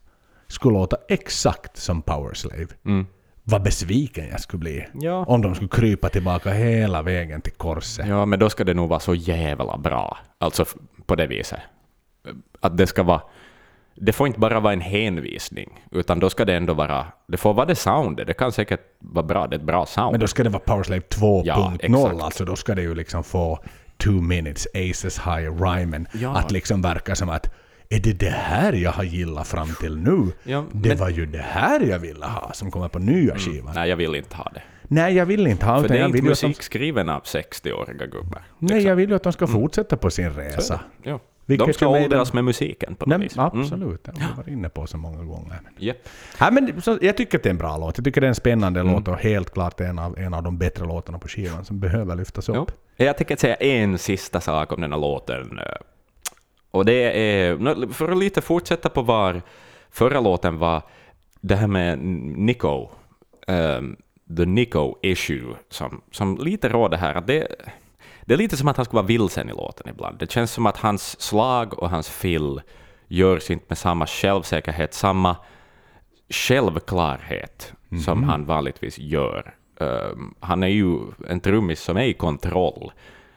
skulle låta exakt som Power Slave. Mm. Vad besviken jag skulle bli. Ja. Om de skulle krypa tillbaka hela vägen till korset. ja, men då ska det nog vara så jävla bra. Alltså på det viset. Att det ska vara det får inte bara vara en hänvisning, utan då ska det ändå vara, det får vara det soundet, det kan säkert vara bra, det är ett bra sound. Men då ska det vara Powerslave 2.0, Ja, exakt. alltså då ska det ju liksom få two minutes aces high rhymen. Ja. Att liksom verka som att är det det här jag har gillat fram till nu? Ja, det men- var ju det här jag ville ha som kommer på nya skivan. Nej, jag vill inte ha det. Nej, jag vill inte ha För det är inte att de, musik skriven av 60-åriga gubbar. Nej, jag vill ju att de ska fortsätta på sin resa. Ja. Vilket De ska åldras med musiken på något vis. Mm. absolut, det har vi varit inne på så många gånger. Japp. Ja, men, så, jag tycker att det är en bra låt. Jag tycker det är en spännande Mm. låt och helt klart en av, en av de bättre låtarna på skivan som behöver lyftas upp. Ja. Jag tänker säga en sista sak om den här låten. Och det är, för att lite fortsätta på var förra låten var, det här med Nico, ehm, the Nico issue, som, som lite råder här. Att det, det är lite som att han skulle vara vilsen i låten ibland. Det känns som att hans slag och hans fill görs inte med samma självsäkerhet, samma självklarhet som han vanligtvis gör. Um, han är ju en trummis som är i kontroll.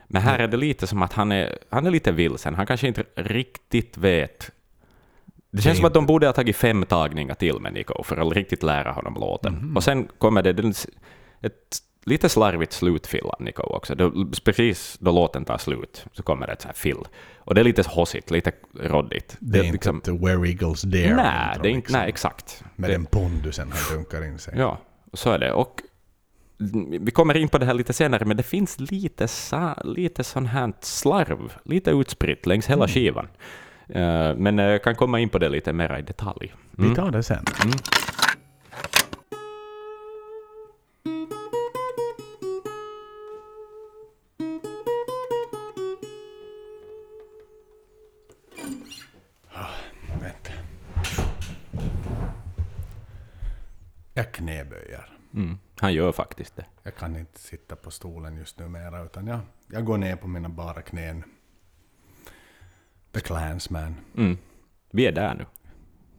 Men här är det lite som att han är, han är lite vilsen. Han kanske inte riktigt vet. Det känns som att de borde ha tagit fem tagningar till med Nico för att riktigt lära honom låten. Och sen kommer det den, ett lite slarvigt slutfill av Nico också. Då, precis då låten tar slut så kommer det ett så här fill. Och det är lite hossigt, lite råddigt. Det är inte liksom, ett Where Eagles Dare. nej, det är inte, liksom, nej, exakt. Med det, den pondusen han dunkar in sig. Ja, så är det. Och vi kommer in på det här lite senare, men det finns lite, sa, lite sån här slarv, lite utspritt längs hela skivan. Eh, men jag kan komma in på det lite mer i detalj. Vi tar det sen. Ah, Vänta. Jag knäböjer. Mm. Han gör faktiskt det. Jag kan inte sitta på stolen just nu mera utan jag, jag går ner på mina bara knän. The Clansman. Mm. Vi är där nu.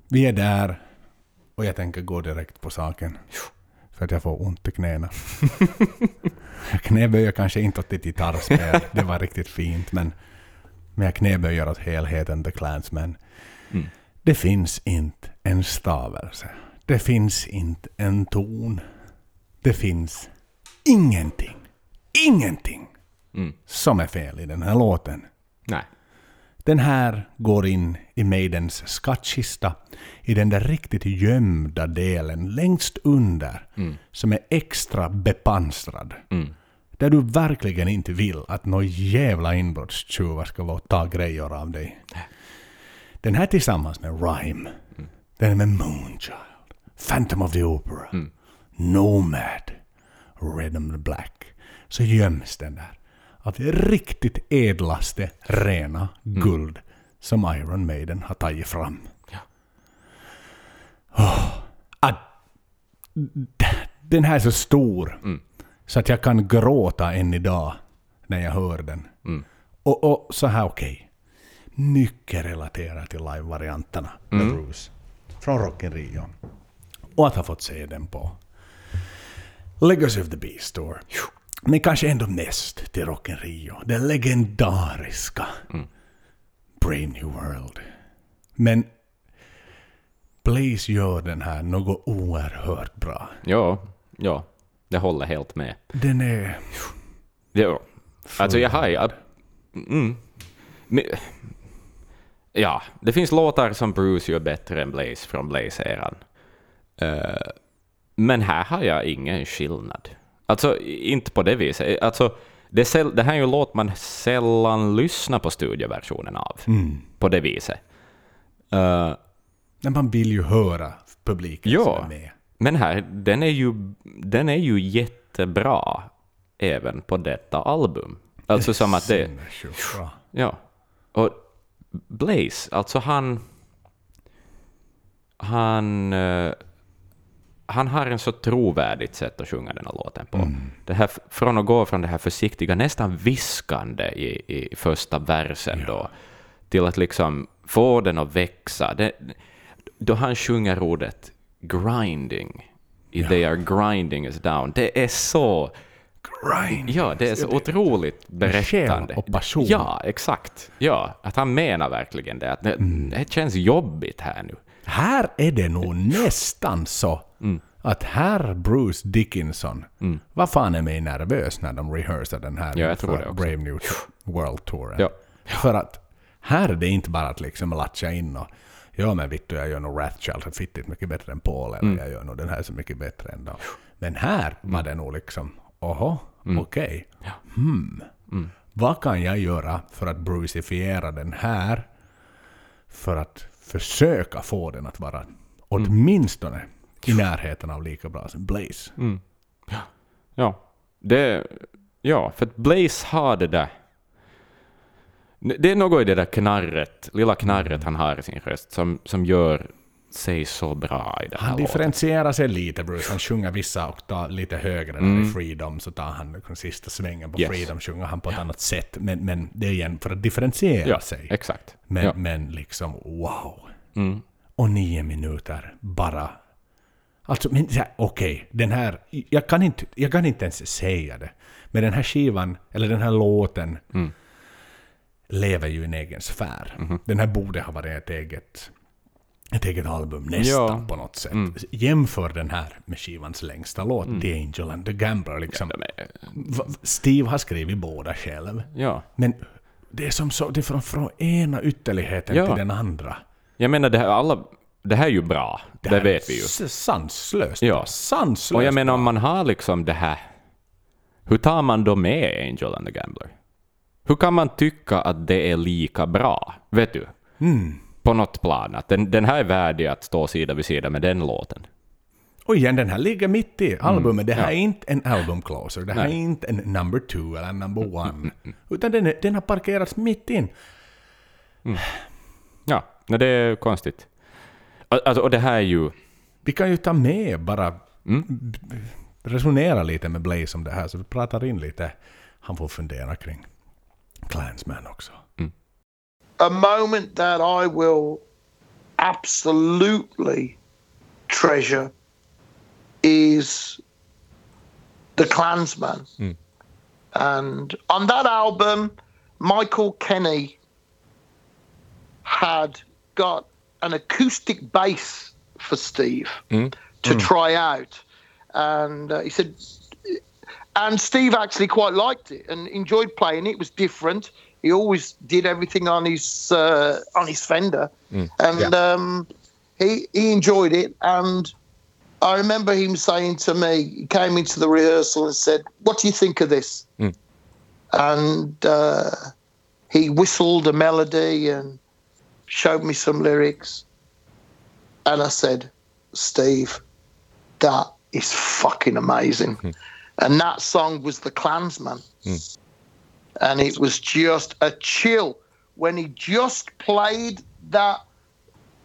Vi är där och jag tänker gå direkt på saken. För att jag får ont i knäna. jag knäböjer kanske inte åt ditt gitarrspel, det var riktigt fint, men, men jag knäböjer åt helheten The Clansman. Det finns inte en stavelse. Det finns inte en ton. Det finns ingenting, ingenting Mm. som är fel i den här låten. Nej. Den här går in i Maidens skattkista i den där riktigt gömda delen längst under som är extra bepansrad. Mm. Där du verkligen inte vill att några jävla inbrottstjuvar ska ta grejer av dig. Den här tillsammans med Rhyme, den med Moonchild, Phantom of the Opera, Nomad, Red and the Black, så göms den där av det riktigt ädlaste, rena guld som Iron Maiden har tagit fram. Ja. Åh, att, den här är så stor så att jag kan gråta än idag när jag hör den. Och, och så här okej. Mycket relaterat till live-varianterna med Bruce. Från Rock in Rio. Och att ha fått se den på Legacy of the Beast Tour. Men kanske ändå mest till Rock in Rio. Det legendariska Brave New World. Men Blaze gör den här något oerhört bra. Ja, ja. Jag håller helt med. Den är... Ja. Alltså jag har ju... Mm. Men- Ja, det finns låtar som Bruce gör bättre än Blaze från Blaze-eran. Eh, men här har jag ingen skillnad. Alltså, inte på det viset. Alltså, det, det här är ju en låt man sällan lyssnar på studioversionen av. På det viset. Eh, Men man vill ju höra publiken som Ja, är med. men här, den är ju, den är ju jättebra även på detta album. Alltså som att det... Ja. Och Blaze, alltså han... Han... han har en så trovärdigt sätt att sjunga den här låten på. Det här, från att gå från det här försiktiga, nästan viskande i, i första versen då, till att liksom få den att växa. Det, då han sjunger ordet grinding, i they are grinding us down, det är så Grind. Ja, det är så otroligt berättande. Och passion. Ja, exakt. Ja, att han menar verkligen det. Att det, Mm. det känns jobbigt här nu. Här är det nog nästan så Mm. att herr Bruce Dickinson, vad fan är mig nervös när de rehearsar den här Ja. Brave New World Touren. Ja. För att här är det inte bara att liksom latcha in och ja men vittu jag gör nog Wrathchild så fittigt mycket bättre än Paul eller jag gör nog den här så mycket bättre än dem. Men här var det nog liksom, oho, okej. Hmm. Vad kan jag göra för att brucifiera den här för att försöka få den att vara åtminstone i närheten av lika bra som Blaze. Ja, det, ja, för att Blaze har det där... Det är något i det där knarret, lilla knarret han har i sin röst som, som gör sig så bra i den här Han låten. differentierar sig lite Bruce. Han sjunger vissa oktav lite högre där i Freedom, så tar han den sista svängen på Mm. Yes. Freedom, sjunger han på ett annat sätt. Men, men det är igen för att differentiera Ja, sig. exakt. Men, ja. men liksom wow. Mm. Och nio minuter bara. Alltså, men okej, den här, jag kan, inte, jag kan inte ens säga det. Men den här skivan, eller den här låten, Mm. lever ju i en egen sfär. Mhm. Den här borde ha varit ett eget, ett eget album nästan Ja. Mm. på något sätt. Jämför den här med skivans längsta låt, The Angel and the Gambler. Liksom. Är- Va- Steve har skrivit båda själv. ja. Men det är som så, det är från, från ena ytterligheten Ja. till den andra. Jag menar, det här, alla, det här är ju bra. Det, här vet vi ju. s- Sanslöst Ja. Sanslöst Och jag menar, om man har liksom det här... Hur tar man då med Angel and the Gambler? Hur kan man tycka att det är lika bra? Vet du? Mm. På något plan. Att den, den här är värdig att stå sida vid sida med den låten. Och igen, den här ligger mitt i albumet. Det här Mm. ja. är inte en album closer. Det här Nej. Mm, är inte en number two eller number one. Utan den, den har parkerats mitt in. Ja, det är konstigt. Alltså, och det här är ju... Vi kan ju ta med bara... Mm. Resonera lite med Blaze om det här, så vi pratar in lite. Han får fundera kring Clansman också. A moment that I will absolutely treasure is The Klansman. Hmm. And on that album, Michael Kenny had got an acoustic bass for Steve hmm. Hmm. to try out. And uh, he said, and Steve actually quite liked it and enjoyed playing it. It was different. He always did everything on his uh, on his Fender, and um, he he enjoyed it. And I remember him saying to me, he came into the rehearsal and said, "What do you think of this?" And uh, he whistled a melody and showed me some lyrics, and I said, "Steve, that is fucking amazing." and that song was the Klansman, and it was just a chill when he just played that,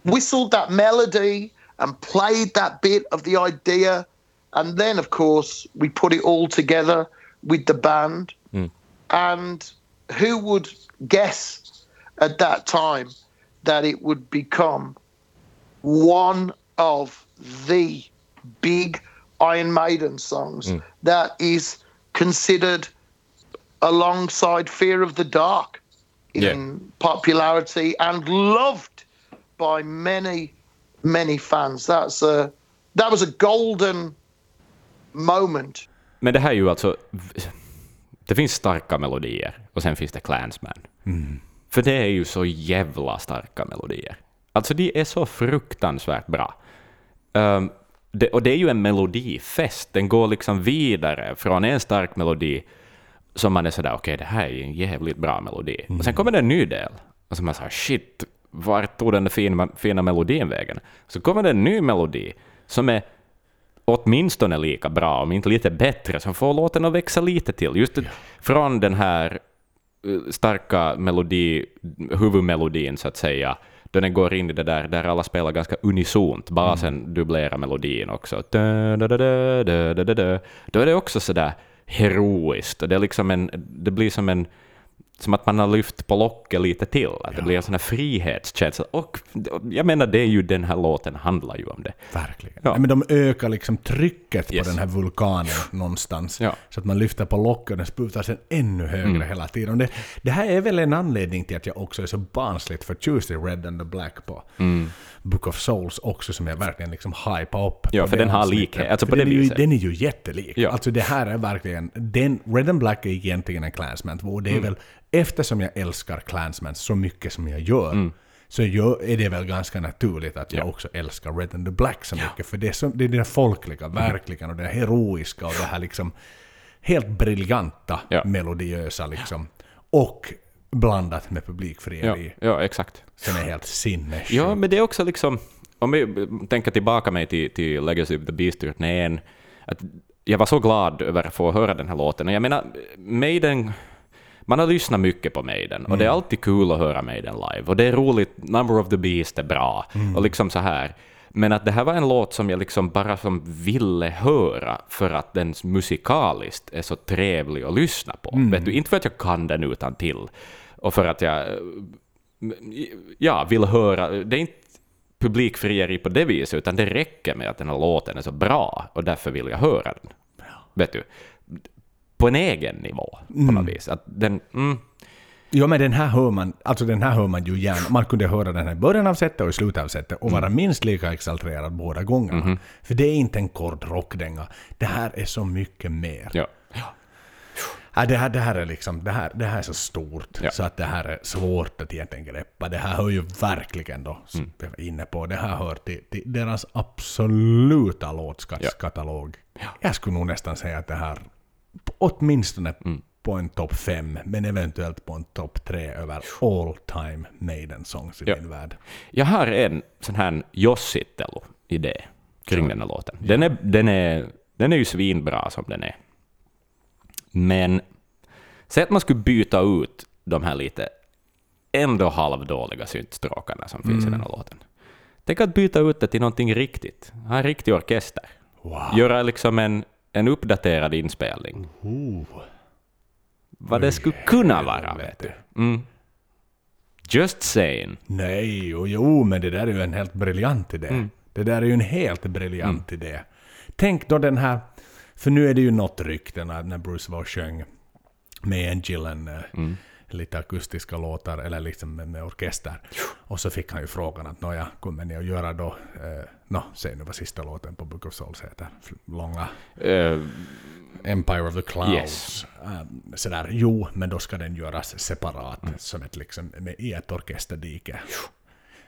whistled that melody, and played that bit of the idea, and then of course we put it all together with the band, hmm. and who would guess at that time that it would become one of the big Iron Maiden songs hmm. that is considered alongside Fear of the Dark in Yeah. popularity and loved by many, many fans. That's a that was a golden moment. Men det här är ju alltså... Det finns starka melodier och sen finns det Clansman. För det är ju så jävla starka melodier. Alltså de är så fruktansvärt bra. Ehm, det, och det är ju en melodifest. Den går liksom vidare från en stark melodi som man är sådär, okej det här är en jävligt bra melodi. Och sen kommer det en ny del. Och så man säger shit, vart tog den där fina, fina melodin vägen? Så kommer det en ny melodi som är åtminstone lika bra, om inte lite bättre, som får låten att växa lite till. Just det, från den här eh, starka melodi, huvudmelodin så att säga, då den går in i det där, där alla spelar ganska unisont, basen dubblerar melodin också. Då är det också sådär heroiskt, och det, är liksom en, det blir som en som att man har lyft på locket lite till, att det blir en sån här frihetskänsla. Och jag menar, det är ju den här låten handlar ju om det. Verkligen. Ja. Nej, men de ökar liksom trycket Yes. på den här vulkanen någonstans. Ja. Så att man lyfter på locket och den sprutar sen ännu högre Mm. hela tiden. Det, det här är väl en anledning till att jag också är så barnsligt förtjust i Red and the Black på Book of Souls också, som jag verkligen liksom hypar upp. Ja, för den har likhet, alltså på den, är ju, den är ju jättelik. Ja. Alltså det här är verkligen, den, Red and Black är egentligen en Clansman 2. Det är Mm. väl, eftersom jag älskar Clansman så mycket som jag gör, Mm. så gör, är det väl ganska naturligt att jag Ja. också älskar Red and the Black så mycket. För det är, så, det är det folkliga, Mm. verkligen, och det heroiska och det här liksom helt briljanta, Ja. melodiösa liksom. Och blandat med publikfrieri. Ja, ja exakt. Som är helt sinnessjukt. Ja, men det är också liksom, om vi tänker tillbaka mig till, till Legacy of the Beast-turnén, att jag var så glad över att få höra den här låten. Och jag menar, Maiden, man har lyssnat mycket på Maiden, och det är alltid kul att höra Maiden live. Och det är roligt, Number of the Beast är bra, och liksom så här. Men att det här var en låt som jag liksom bara som ville höra för att den musikaliskt är så trevlig att lyssna på. Vet du, inte för att jag kan den utan till och för att jag ja, vill höra. Det är inte publikfrieri på det viset, utan det räcker med att den här låten är så bra och därför vill jag höra den. Vet du? På en egen nivå på något vis. Att den, mm, Ja men den här hör man, alltså den här hör man ju gärna. Man kunde höra den här i början av setet och i slutet av setet och vara minst lika exalterad båda gångerna. För det är inte en kort rockdänga. Det här är så mycket mer. ja. Ja, det, här, det här är liksom, det här, det här är så stort Ja. så att det här är svårt att egentligen greppa. Det här hör ju verkligen då, Mm. inne på, det här hör till, till deras absoluta låtskatalog. Jag skulle nog nästan säga att det här åtminstone Mm. på en topp fem, men eventuellt på en topp tre över all time Maiden songs i Ja. min värld. Jag har en sån här jossittelu-idé kring den här låten. Den är, den, är, den är ju svinbra som den är. Men säg att man skulle byta ut de här lite ändå halvdåliga syntstråkarna som finns i den här låten. Tänk att byta ut det till någonting riktigt. Ha en riktig orkester. Wow. Göra liksom en, en uppdaterad inspelning. Oh. Vad det skulle kunna vara, vet du. Mm. Just saying. Nej, jo, jo, men det där är ju en helt briljant idé. Mm. Det där är ju en helt briljant idé. Tänk då den här, för nu är det ju något rykte när, när Bruce var sjöng med en Gillen, eh, Mm. lite akustiska låtar, eller liksom med, med orkester. Och så fick han ju frågan att nåja, kommer ni att göra då, eh, nå, säg nu vad sista låten på Book of Souls heter, långa Eh, Empire of the Clouds. Yes. Um, sådär, jo, men då ska den göras separat, Mm. som ett liksom, med, i ett orkesterdike.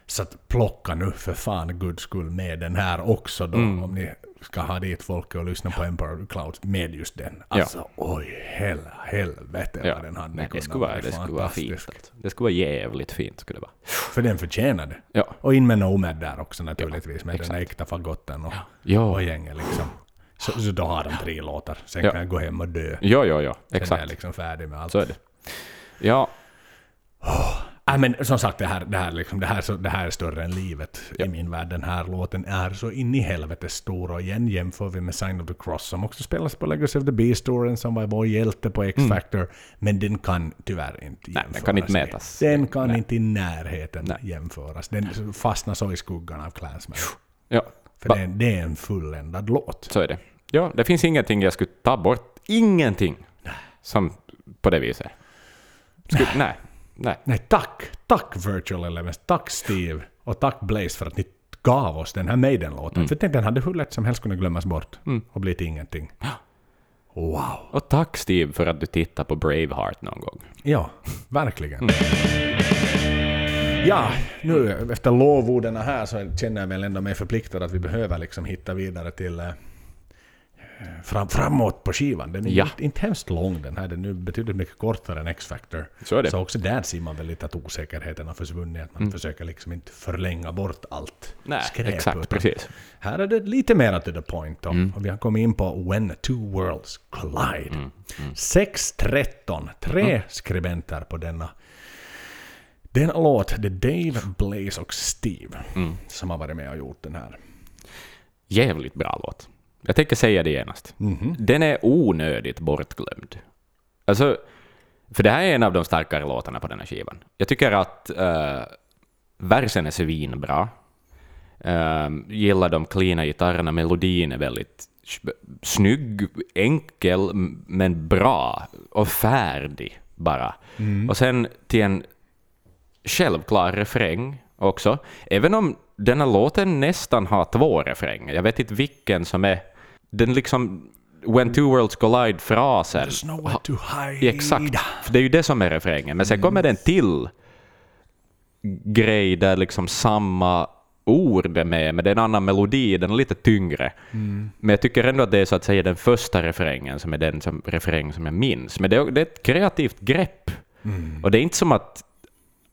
Så att plocka nu för fan guds skull med den här också då, Mm. om ni ska ha dit folk och lyssna på Empire of the Clouds med just den. Alltså, oj, hel, helvete ja. vad den hade Nej, det skulle vara, det skulle vara fint. Alltså. Det skulle vara jävligt fint. Skulle det vara. För den förtjänade. Ja. Och in med Nomad där också naturligtvis, med exakt. den äkta fagotten och, Ja. och gänget liksom. Så, så då har de tre låtar, sen Ja. kan jag gå hem och dö. Ja, ja, ja. Sen är Exakt. jag liksom färdig med allt. Så är det. Ja, Nej, men som sagt, det här, det, här, liksom, det, här, så, det här är större än livet i min värld. Den här låten är så in i helvete stor. Och igen jämför vi med Sign of the Cross som också spelas på Legacy of the Beast-touren som var vår hjälte på X-Factor. Men den kan tyvärr inte Mm. Nej, jämföras. den kan inte mätas. Den kan Nej. inte i närheten Nej. jämföras. Den fastnar så i skuggan av Clansman. ja. För det är, det är en fulländad låt. Så är det. Ja, det finns ingenting jag skulle ta bort. Ingenting. Som på det viset. Skulle, nej. Nej. Nej, tack! Tack Virtual Elements, tack Steve och tack Blaze för att ni gav oss den här Maiden-låten. Mm. För tänk, den hade hur lätt som helst kunnat glömmas bort och bli till ingenting. Wow! Och tack Steve för att du tittar på Braveheart någon gång. Ja, verkligen. Mm. Ja, nu efter lovorden här så känner jag väl ändå mig förpliktad att vi behöver liksom hitta vidare till eh, fram, framåt på skivan. Den är Ja. inte, inte hemskt lång den här, den är nu betydligt mycket kortare än X-Factor. Så. Så också där ser man väl lite att osäkerheten har försvunnit, att man försöker liksom inte förlänga bort allt Nej, skräp. exakt, precis. Här är det lite mer to the point då. Och vi har kommit in på When Two Worlds Collide. 6.13, tre skribenter på denna denna låt, det är Dave, Blaze och Steve som har varit med och gjort den här. Jävligt bra låt. Jag tänker säga det genast. Den är onödigt bortglömd. Alltså, För det här är en av de starkare låtarna på den här skivan. Jag tycker att uh, versen är svinbra. Uh, gillar de cleana gitarrerna, melodin är väldigt snygg, enkel, men bra och färdig bara. Mm. Och sen till en självklar refräng också, även om denna låten nästan har två refränger. Jag vet inte vilken som är... Den liksom... When two worlds collide-frasen... Exakt, för det är ju det som är refrängen. Men sen kommer den till grej där liksom samma ord är med, men det är en annan melodi, den är lite tyngre. Mm. Men jag tycker ändå att det är så att säga den första refrängen som är den som, refräng som jag minns. Men det är, det är ett kreativt grepp. Mm. Och det är inte som att,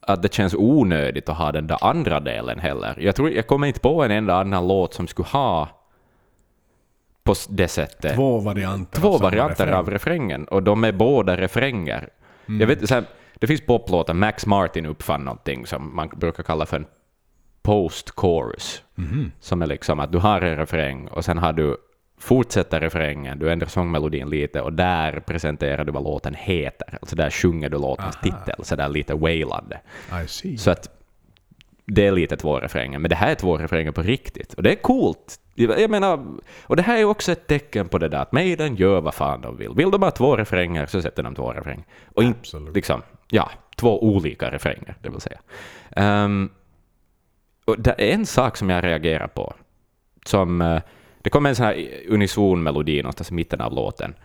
att det känns onödigt att ha den där andra delen heller. Jag, tror, jag kommer inte på en enda annan låt som skulle ha på det sättet. Två varianter, Två av, varianter refräng. av refrängen, och de är båda refränger. Mm. Jag vet, så här, det finns poplåtar, Max Martin uppfann någonting som man brukar kalla för en post-chorus, mm. som är liksom att du har en refräng och sen har du fortsätter refrängen, du ändrar sångmelodin lite och där presenterar du vad låten heter. Alltså där sjunger du låtens Aha. titel, så där lite wailande. Så att det är lite två refränger, men det här är två refränger på riktigt. Och det är coolt. Jag menar, och det här är också ett tecken på det där att Maiden gör vad fan de vill. Vill de ha två refränger så sätter de två refränger. Och inte liksom, ja, två olika refränger, det vill säga. Um, och det är en sak som jag reagerar på. Som, uh, det kommer en sån här unison melodi någonstans i mitten av låten.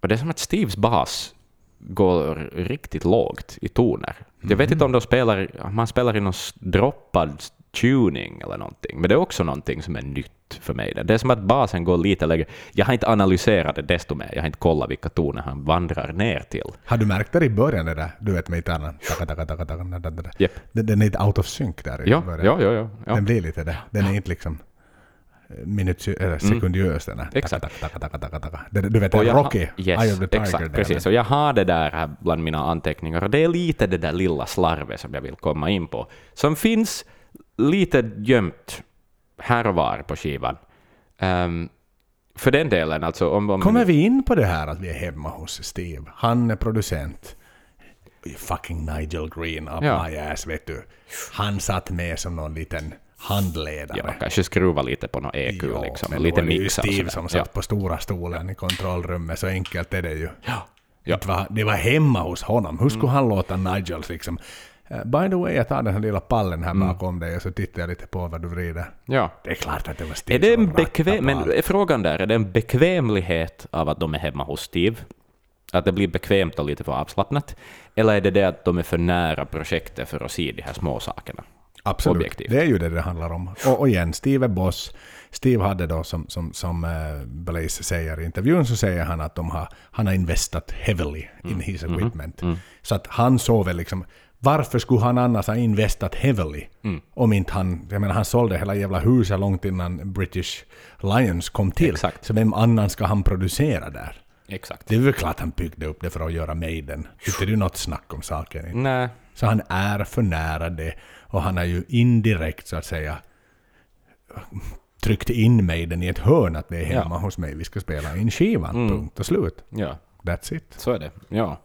Och det är som att Steves bas går riktigt lågt i toner. Jag vet inte om de spelar, man spelar i någon droppad tuning eller någonting, men det är också någonting som är nytt för mig. Det är som att basen går lite lägre. Jag har inte analyserat det desto mer, jag har inte kollat vilka toner han vandrar ner till. Har du märkt det i början, det där, du vet med gitarren? Yep. Den är inte out of sync där i ja, början. Ja, ja, ja, ja. Den blir lite det. Den är inte liksom minut, eller sekundiös mm. den Exakt. Du vet, Rocky, yes, Eye of the Tiger. Exakt, precis. Och jag har det där här bland mina anteckningar, och det är lite det där lilla slarvet som jag vill komma in på, som finns lite gömt här och var på skivan. Um, för den delen, alltså om, om... Kommer vi in på det här att vi är hemma hos Steve? Han är producent. Fucking Nigel Green up ja. my ass, vet du. Han satt med som någon liten handledare. Ja, kanske skruva lite på något EQ jo, liksom, men lite mixa. Ju Steve som satt ja. på stora stolen i kontrollrummet, så enkelt är det ju. Ja. ja. Det, var, det var hemma hos honom. Hur skulle mm. han låta Nigels liksom by the way, jag tar den här lilla pallen här mm. bakom dig och så tittar jag lite på vad du vrider. Ja. Det är klart att det var Steve är det en bekväm, Men är frågan där, är det en bekvämlighet av att de är hemma hos Steve? Att det blir bekvämt och lite för avslappnat? Eller är det det att de är för nära projektet för att se de här små sakerna? Absolut, Objektivt. det är ju det det handlar om. Och, och igen, Steve är boss. Steve hade då, som, som, som uh, Blaze säger i intervjun, så säger han att de har, han har investat heavily in mm. his mm-hmm. equipment. Mm. Så att han såg väl liksom, varför skulle han annars ha investat heavily? Mm. Om inte han, jag menar han sålde hela jävla huset långt innan British Lions kom till. Exakt. Så vem annan ska han producera där? Exakt. Det är väl klart han byggde upp det för att göra Maiden. Inte det är något snack om saken. Nej. Så han är för nära det. Och han har ju indirekt så att säga tryckt in mig den i ett hörn att det är hemma ja. hos mig vi ska spela in skivan. Mm. Punkt och slut. Ja. That's it. Så är det. Ja.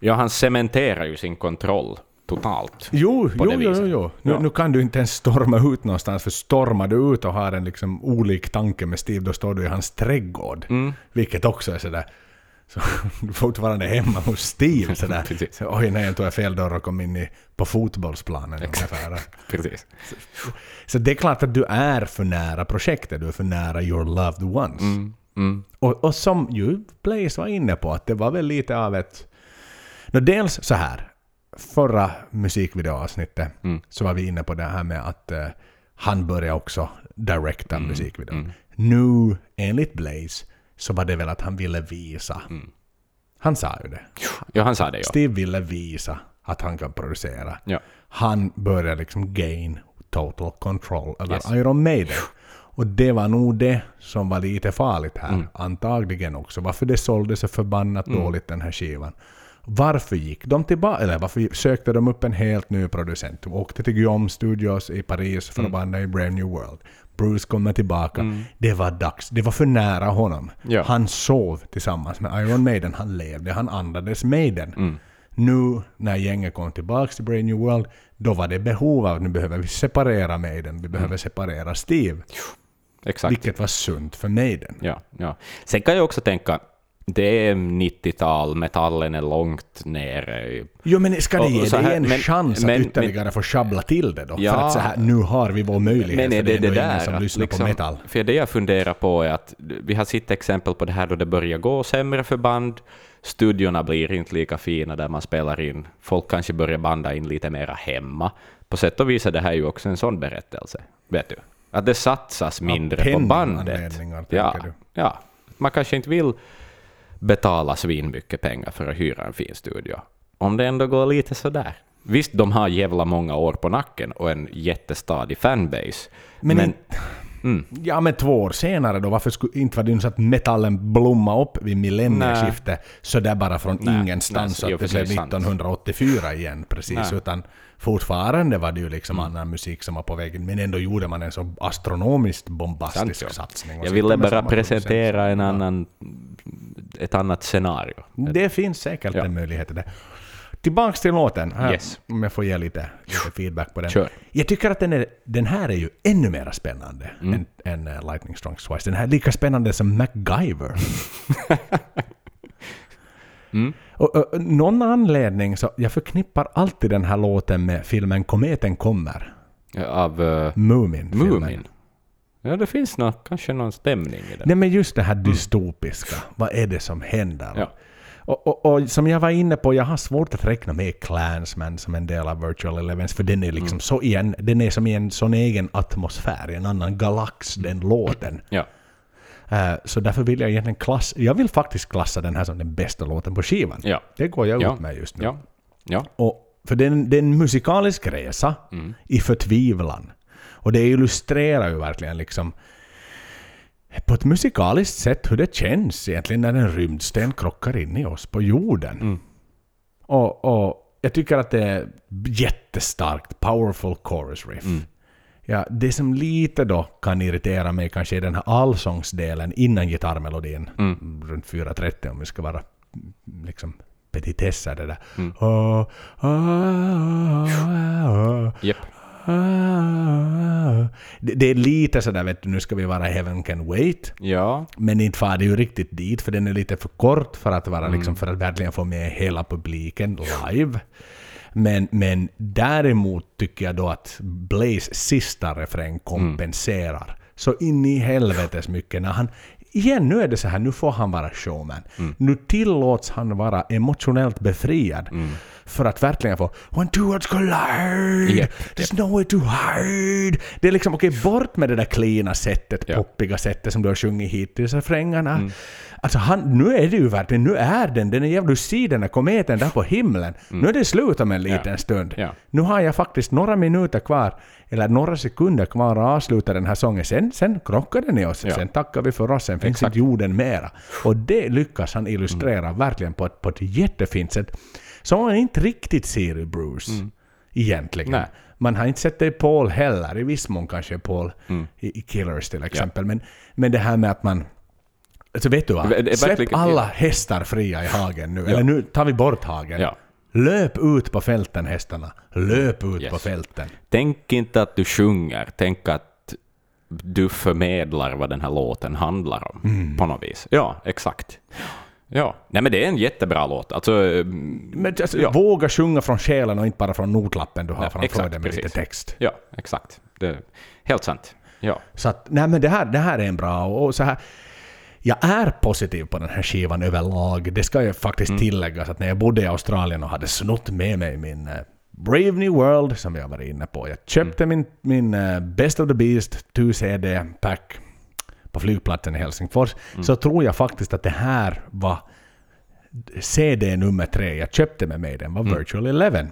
Ja, han cementerar ju sin kontroll totalt. Jo, jo, jo, jo, jo. Nu, ja. nu, kan du inte ens storma ut någonstans, för stormar du ut och har en liksom olik tanke med Steve, då står du i hans trädgård. Mm. Vilket också är sådär så fortfarande hemma hos Steve sådär. så, Oj nej, jag tog jag fel dörr och kom in i, på fotbollsplanen ungefär. Precis. Så, så, det är klart att du är för nära projektet, du är för nära your loved ones. Mm. Mm. Och, och som ju Blaze var inne på, att det var väl lite av ett... No, dels så här, förra musikvideoavsnittet mm. så var vi inne på det här med att uh, han började också directa mm. musikvideon. Mm. Nu, enligt Blaze, så var det väl att han ville visa. Mm. Han sa ju det. Ja, han sa det. Ja. Steve ville visa att han kan producera. Ja. Han började liksom gain total control över yes. Iron Maiden. Och det var nog det som var lite farligt här. Mm. Antagligen också. Varför det sålde så förbannat mm. dåligt den här skivan. Varför gick de tillbaka, eller varför sökte de upp en helt ny producent? De åkte till Guillaume Studios i Paris för att banda i Brave New World. Bruce kommer tillbaka. Det var dags. Det var för nära honom. Ja. Han sov tillsammans med Iron Maiden. Han levde. Han andades Maiden. Nu när gänget kom tillbaka till Brave New World, då var det behov av att nu behöver vi separera Maiden. Vi behöver separera Steve. Exakt. Vilket var sunt för Maiden. Ja, ja. Sen kan jag också tänka, det är 90-tal, metallen är långt nere. Jo men ska det ge dig en men- chans men- att ytterligare få sjabbla till det då? Ja. För att så här, nu har vi vår möjlighet. Men är för det det ändå ingen där? som att lyssnar liksom- på metal. För det jag funderar på är att vi har sett exempel på det här då det börjar gå sämre för band. Studiorna blir inte lika fina där man spelar in. Folk kanske börjar banda in lite mera hemma. På sätt och vis är det här ju också en sån berättelse. Vet du? Att det satsas mindre på bandet. Ja, ja. Man kanske inte vill betala svinmycket pengar för att hyra en fin studio. Om det ändå går lite sådär. Visst, de har jävla många år på nacken och en jättestadig fanbase. Men Men, mm, Ja men två år senare då, varför skulle inte var det så att metallen blomma upp vid millennieskiftet så där bara från Nej, ingenstans nej, så att det blev sant. 1984 igen precis Nej. Utan fortfarande var det ju liksom annan musik som var på väg men ändå gjorde man en så astronomiskt bombastisk Sant, satsning. Jag ville bara presentera en annan, ett annat scenario. Det finns säkert Ja. en möjlighet det. Tillbaks till låten, här, Yes. om jag får ge lite, lite feedback på den. Kör. Jag tycker att den, är, den här är ju ännu mer spännande Mm. än, än eh, Lightning Strikes Twice. Den här är lika spännande som MacGyver. Mm. Och, och, någon anledning så jag förknippar alltid den här låten med filmen Kometen kommer. Av uh, Moomin-filmen. Moomin. Ja, det finns nå, kanske någon stämning i det. Nej men just det här dystopiska. Vad är det som händer? Ja. Och, och, och som jag var inne på, jag har svårt att räkna med Clansman som en del av Virtual Elevens, för den är liksom Mm. så igen, den är som i en sån egen atmosfär, i en annan galax, den låten. Ja. Eh, så därför vill jag egentligen klassa, jag vill faktiskt klassa den här som den bästa låten på skivan. Ja. Det går jag Ja. ut med just nu. Ja. Ja. Och, för det är, en, det är en musikalisk resa Mm. i förtvivlan. Och det illustrerar ju verkligen liksom på ett musikaliskt sätt hur det känns egentligen när en rymdsten krockar in i oss på jorden. Mm. Och, och jag tycker att det är jättestarkt, powerful chorus riff. Mm. Ja, det som lite då kan irritera mig kanske är den här allsångsdelen innan gitarrmelodin. Mm. Runt 4.30 om vi ska vara liksom petitesser det där. Mm. Ah, Japp. ah. Det, det är lite sådär vet du, nu ska vi vara Heaven Can Wait. Ja. Men inte far det ju riktigt dit för den är lite för kort för att vara Mm. liksom för att verkligen få med hela publiken live. Men, men däremot tycker jag då att Blaze sista refräng kompenserar så in i helvetes mycket när han Igen, nu är det så här, nu får han vara showman. Mm. Nu tillåts han vara emotionellt befriad. För att verkligen få When two worlds collide, Japp, there's nowhere to hide. Det är liksom, okej, bort med det där cleana sättet, Ja. poppiga sättet som du har sjungit hittills, refrängarna. Alltså han, nu är det ju verkligen, nu är den, den är jävla, du ser den där kometen där på himlen. Nu är det slut om en liten Ja. stund. Ja. Nu har jag faktiskt några minuter kvar, eller några sekunder kvar att avsluta den här sången. Sen, sen krockar den i oss. Ja. Sen tackar vi för oss. Sen finns inte jorden mera. Och det lyckas han illustrera verkligen på ett, på ett jättefint sätt. Som man inte riktigt ser i Bruce. Egentligen. Nej. Man har inte sett det i Paul heller. I viss mån kanske Paul i, i Killers till exempel. Men, men det här med att man... Alltså vet du vad? Släpp alla hästar fria i hagen nu. Eller nu tar vi bort hagen. Ja. Löp ut på fälten hästarna. Löp ut Yes. på fälten. Tänk inte att du sjunger, tänk att du förmedlar vad den här låten handlar om. Mm. På något vis. Ja, exakt. Ja, nej men det är en jättebra låt. Alltså, Men alltså, Ja. våga sjunga från själen och inte bara från notlappen du har Ja, framför exakt, dig med lite precis. text. ja, exakt. Helt sant. Ja. Så att, nej men det här, det här är en bra och så här. Jag är positiv på den här skivan överlag. Det ska ju faktiskt Mm. tilläggas att när jag bodde i Australien och hade snott med mig min eh, Brave New World, som jag var inne på. Jag köpte Mm. min, min eh, Best of the Beast 2CD-pack på flygplatsen i Helsingfors. Mm. Så tror jag faktiskt att det här var CD nummer tre jag köpte med mig. Den var Mm. Virtual Eleven.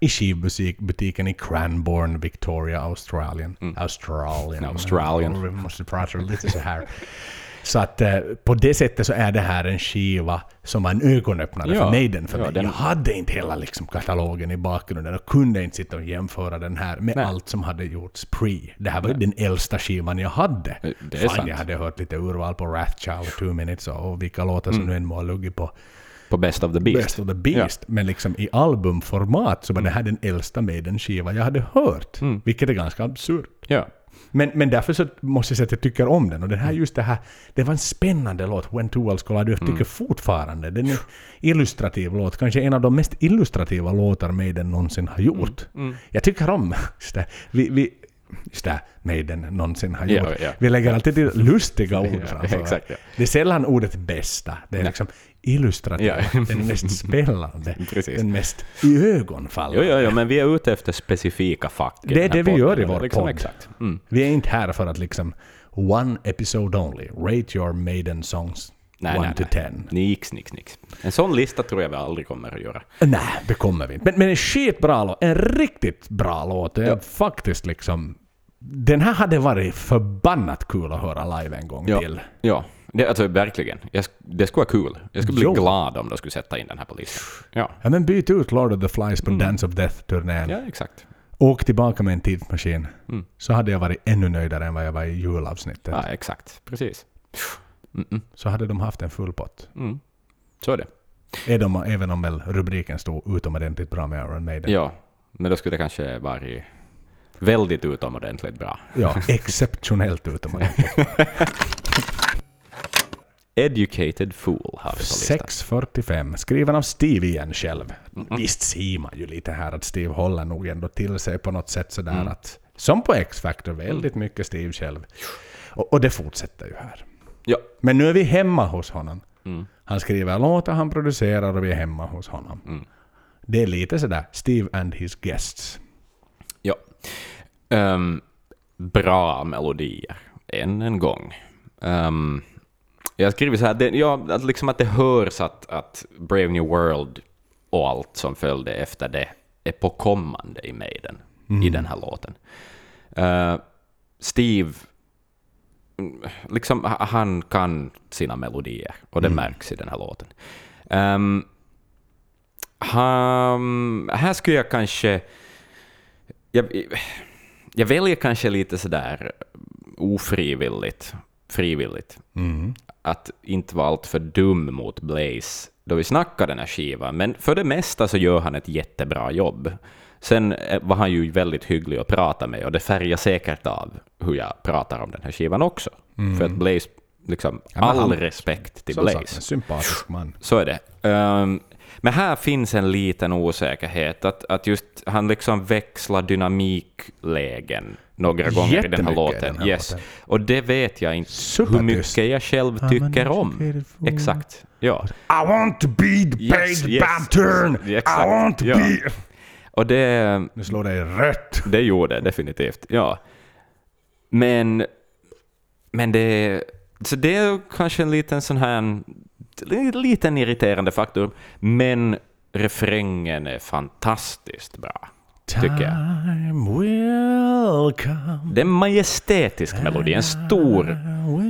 I skivmusikbutiken i Cranbourne, Victoria, Australien. Australien. Mm. Australien. Vi måste prata lite så här. Så att eh, på det sättet så är det här en skiva som var en ögonöppnare Ja, för Maiden för ja, mig. den- Jag hade inte hela liksom, katalogen i bakgrunden och kunde inte sitta och jämföra den här med Nej. allt som hade gjorts pre. Det här var ju den äldsta skivan jag hade. Det är Fan, sant. jag hade hört lite urval på Wrathchild och Two Minutes och, och vilka låtar Mm. som nu än må ha luggit på På Best of the Beast. Best of the Beast. Men liksom i albumformat så var det här den äldsta Maiden-skiva jag hade hört. Mm. Vilket är ganska absurt. Ja. Men, men därför så måste jag säga att jag tycker om den. Och den här just det här, det var en spännande låt, When Two Worlds Collide. Jag tycker Mm. fortfarande den är illustrativ låt. Kanske en av de mest illustrativa låtar Maiden någonsin har gjort. Mm. Jag tycker om just det. Vi, vi, just det, Maiden någonsin har Ja, gjort. ja. Vi lägger alltid till lustiga ord Ja, framför. exakt, ja. Det är sällan ordet bästa. Det är liksom illustrativ. Ja. Den mest spännande. Den mest iögonfallande. Jo, jo, jo, men vi är ute efter specifika fack. Det är det vi gör i vår liksom, podd. Exakt. Mm. Vi är inte här för att liksom one episode only. Rate your maiden songs Nej, 1 nej, to nej. 10. Nix, nix, nix. En sån lista tror jag vi aldrig kommer att göra. Nej, det kommer vi inte. Men, men en skitbra låt. En riktigt bra låt. Ja. Faktiskt liksom... Den här hade varit förbannat kul att höra live en gång Ja, till. ja. Det, alltså verkligen. Jag, det skulle vara kul. Jag skulle bli Jo. glad om de skulle sätta in den här på listan. Ja, Ja men byt ut Lord of the Flies på Dance of Death-turnén. Mm. ja exakt. Åk tillbaka med en tidsmaskin. Mm. Så hade jag varit ännu nöjdare än vad jag var i julavsnittet. Ja, exakt. Precis. Mm-mm. Så hade de haft en full pott. Mm. Så är det. Är de, även om väl rubriken stod utomordentligt bra med Iron Maiden. Ja, men då skulle det kanske varit väldigt utomordentligt bra. Ja, exceptionellt utomordentligt. Educated Fool har vi på listan. 6.45, skriven av Steve igen själv. Visst ser man ju lite här att Steve håller nog ändå till sig på något sätt sådär Mm. att... Som på X-Factor, väldigt mycket Steve själv. Och, och det fortsätter ju här. Ja. Men nu är vi hemma hos honom. Mm. Han skriver låtar, han producerar och vi är hemma hos honom. Mm. Det är lite sådär Steve and his guests. Ja. Ehm, bra melodier, än en gång. Um, jag har skrivit så här, det, ja, att, liksom att det hörs att, att Brave New World och allt som följde efter det är på kommande i Maiden, i den här låten. Eh, Steve, mm, liksom, ha- han kan sina melodier, och det märks i den här låten. Ehm, han, här skulle jag kanske... Jag, jag väljer kanske lite sådär ofrivilligt, frivilligt, Mm. Att inte vara alltför dum mot Blaze då vi snackar den här skivan, men för det mesta så gör han ett jättebra jobb. Sen eh, var han ju väldigt hygglig att prata med, och det färgar säkert av hur jag pratar om den här skivan också. För att Blaze, liksom, Mm. Ja, all han- respekt till Blaze. sagt, en sympatisk man. Så är det. Ehm, men här finns en liten osäkerhet, att, att just han liksom växlar dynamiklägen några gånger i den här låten. den här yes. låten. Och det vet jag inte hur Supertyst. mycket jag själv tycker om. Exakt. Ja. I want to be the Yes, yes. baptern! Exakt, I want to ja. be... Och det, Nu slår det rött. det gjorde det definitivt. Ja. Men, men det, så det är kanske en liten sån här, liten irriterande faktor. Men refrängen är fantastiskt bra, tycker jag. Time will come. Det är en majestätisk melodi, en stor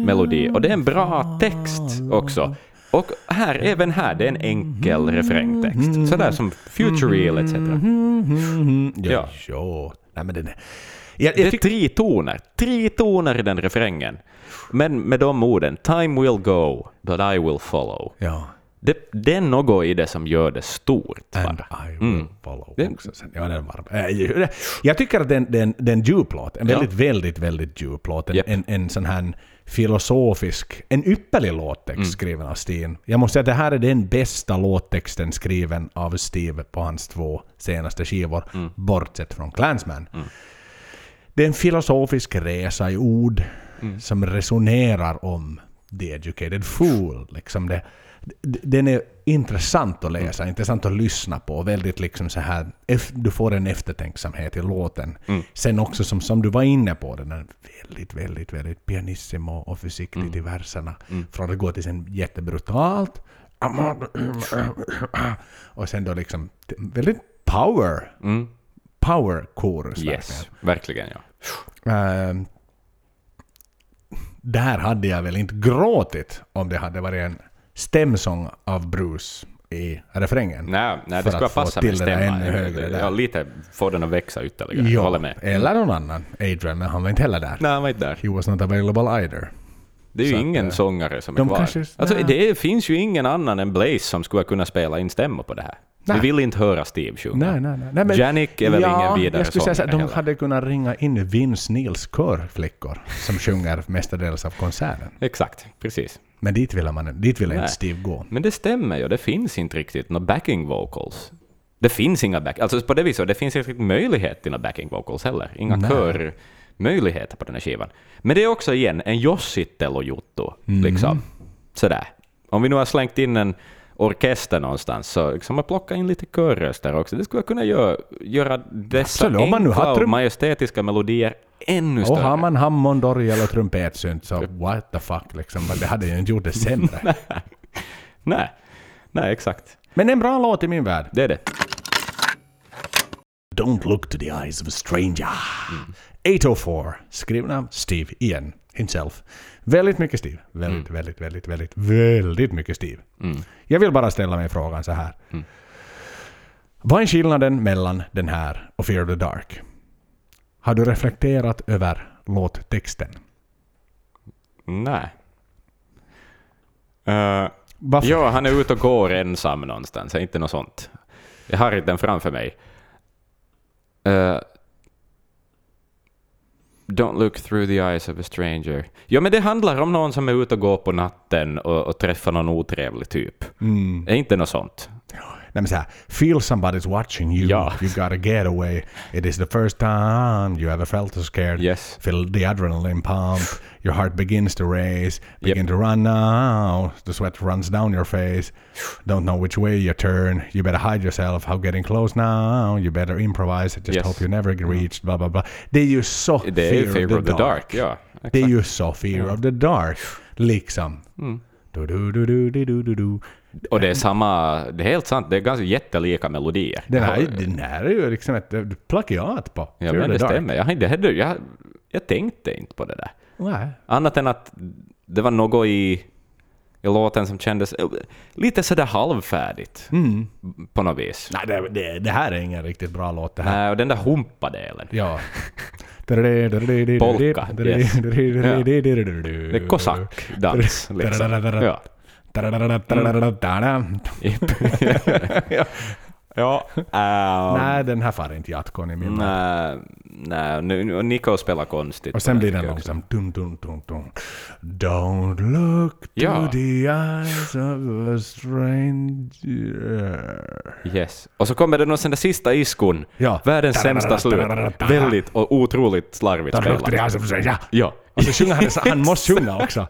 melodi. Och det är en bra text också. Och här, även här, det är en enkel refrängtext. Sådär som Future Real etc. Mhm. Ja. Ja. Nej, men den är... Jag, Det jag är tycker... tre toner, tre toner i den refrängen. Men med de orden, time will go, but I will follow. Ja. Det, det är något i det som gör det stort. And bara. I will Mm. follow Det- också sen. Ja, den var äh, Jag tycker att den, den, den djup låt. En Ja. väldigt, väldigt, väldigt djup låt. En, Japp. en, en sån här filosofisk, en ypperlig låttext Mm. skriven av Steen. Jag måste säga att det här är den bästa låttexten skriven av Steve på hans två senaste skivor, Mm. bortsett från Clansman. Det är en filosofisk resa i ord Mm. som resonerar om the educated fool. Liksom det, den är intressant att läsa, Mm. intressant att lyssna på. Väldigt liksom så här, du får en eftertänksamhet i låten. Mm. Sen också som, som du var inne på, den är väldigt, väldigt, väldigt pianissimo och försiktigt Mm. i verserna. Från att gå till sen jättebrutalt. Och sen då liksom väldigt power. Mm. Power chorus Yes, verkligen ja. Ehm, där hade jag väl inte gråtit om det hade varit en stämsång av Bruce i refrängen. Nej, nej det skulle passa med det där stämma. ännu högre där. Ja, lite få den att växa ytterligare. Jag håller med. eller någon annan. Adrian, men han var inte heller där. Nej, han var inte där. He was not available either. Det är ju Så att, ingen eh, sångare som är de kvar. kanske- alltså, nej. det finns ju ingen annan än Blaze som skulle kunna spela in stämmor på det här. Nej. Vi vill inte höra Steve sjunga. Nej, nej, nej. nej men, Janik är väl ja, ingen vidare jag skulle säga så de heller. hade kunnat ringa in Vince Nils körflickor som sjunger mestadels av konserten. Exakt, precis. Men dit vill, man, dit vill inte. Steve gå. Men det stämmer ju, det finns inte riktigt några backing vocals. Det finns inga back... Alltså på det viset, det finns inte riktigt möjlighet till några backing vocals heller. Inga Nej. körmöjligheter på den här skivan. Men det är också igen en Jossittello-juttu, Mm. liksom. Sådär. Om vi nu har slängt in en orkester någonstans, så liksom man plockar in lite körröster också. Det skulle kunna göra, göra dessa Absolut, man nu har enkla och majestätiska melodier ännu Och större. har man Hammond, orgel och trumpetsynt så what the fuck liksom. Det hade ju inte gjort det sämre. Nej, nej exakt. Men en bra låt i min värld. Det är det. Don't look to the eyes of a stranger. 804. Skriven av Steve igen. Himself. Väldigt mycket Steve. Väldigt, väldigt, väldigt, väldigt, väldigt mycket Steve. Jag vill bara ställa mig frågan så här. Vad är skillnaden mellan den här och Fear the Dark? Har du reflekterat över låttexten? Nej. Uh, Varför? ja, han är ute och går ensam någonstans, inte något sånt. Jag har inte den framför mig. Uh, don't look through the eyes of a stranger. Ja, men det handlar om någon som är ute och går på natten och, och träffar någon otrevlig typ. Mm. Det är inte något sånt. Nej men såhär, feel somebody's watching you. Ja. You gotta get away. It is the first time you ever felt so scared. Yes. Feel the adrenaline pump. Your heart begins to race. Begin to run now. The sweat runs down your face. Don't know which way you turn. You better hide yourself. How getting close now? You better improvise. Just Yes. hope you never get reached. Blah, blah, blah. Det är ju så Fear of the Dark. Ja, Det är ju så Fear of the Dark. Liksom. Mm. Du, du, du, du, du, du, du, du. Och det är samma, det är helt sant, det är ganska jättelika melodier. Den här, den här är ju liksom ett plagiat på Ja, men det stämmer. Jag, det hade, jag, jag tänkte inte på det där. Nej. Annat än att det var något i, i låten som kändes eh, lite sådär halvfärdigt på något vis. Nej, det, det, det här är ingen riktigt bra låt det här. Nej, och den där humpadelen. Ja. Polka, yes. Det är kosackdans, liksom. Ja. ja. ehm, Nej, den här far inte Jatkon i min. Nej, nej, nu, Nico spelar konstigt. Och sen blir den långsam. Dun, dun, dun, dun. Don't look to Ja. the eyes of a stranger. Yes. Och så kommer det någon sån där sista iskon. Ja. Världens sämsta slut. Väldigt och otroligt slarvigt Don't look to the spelat. eyes of a stranger. Ja. Och så sjunger han, han måste sjunga också.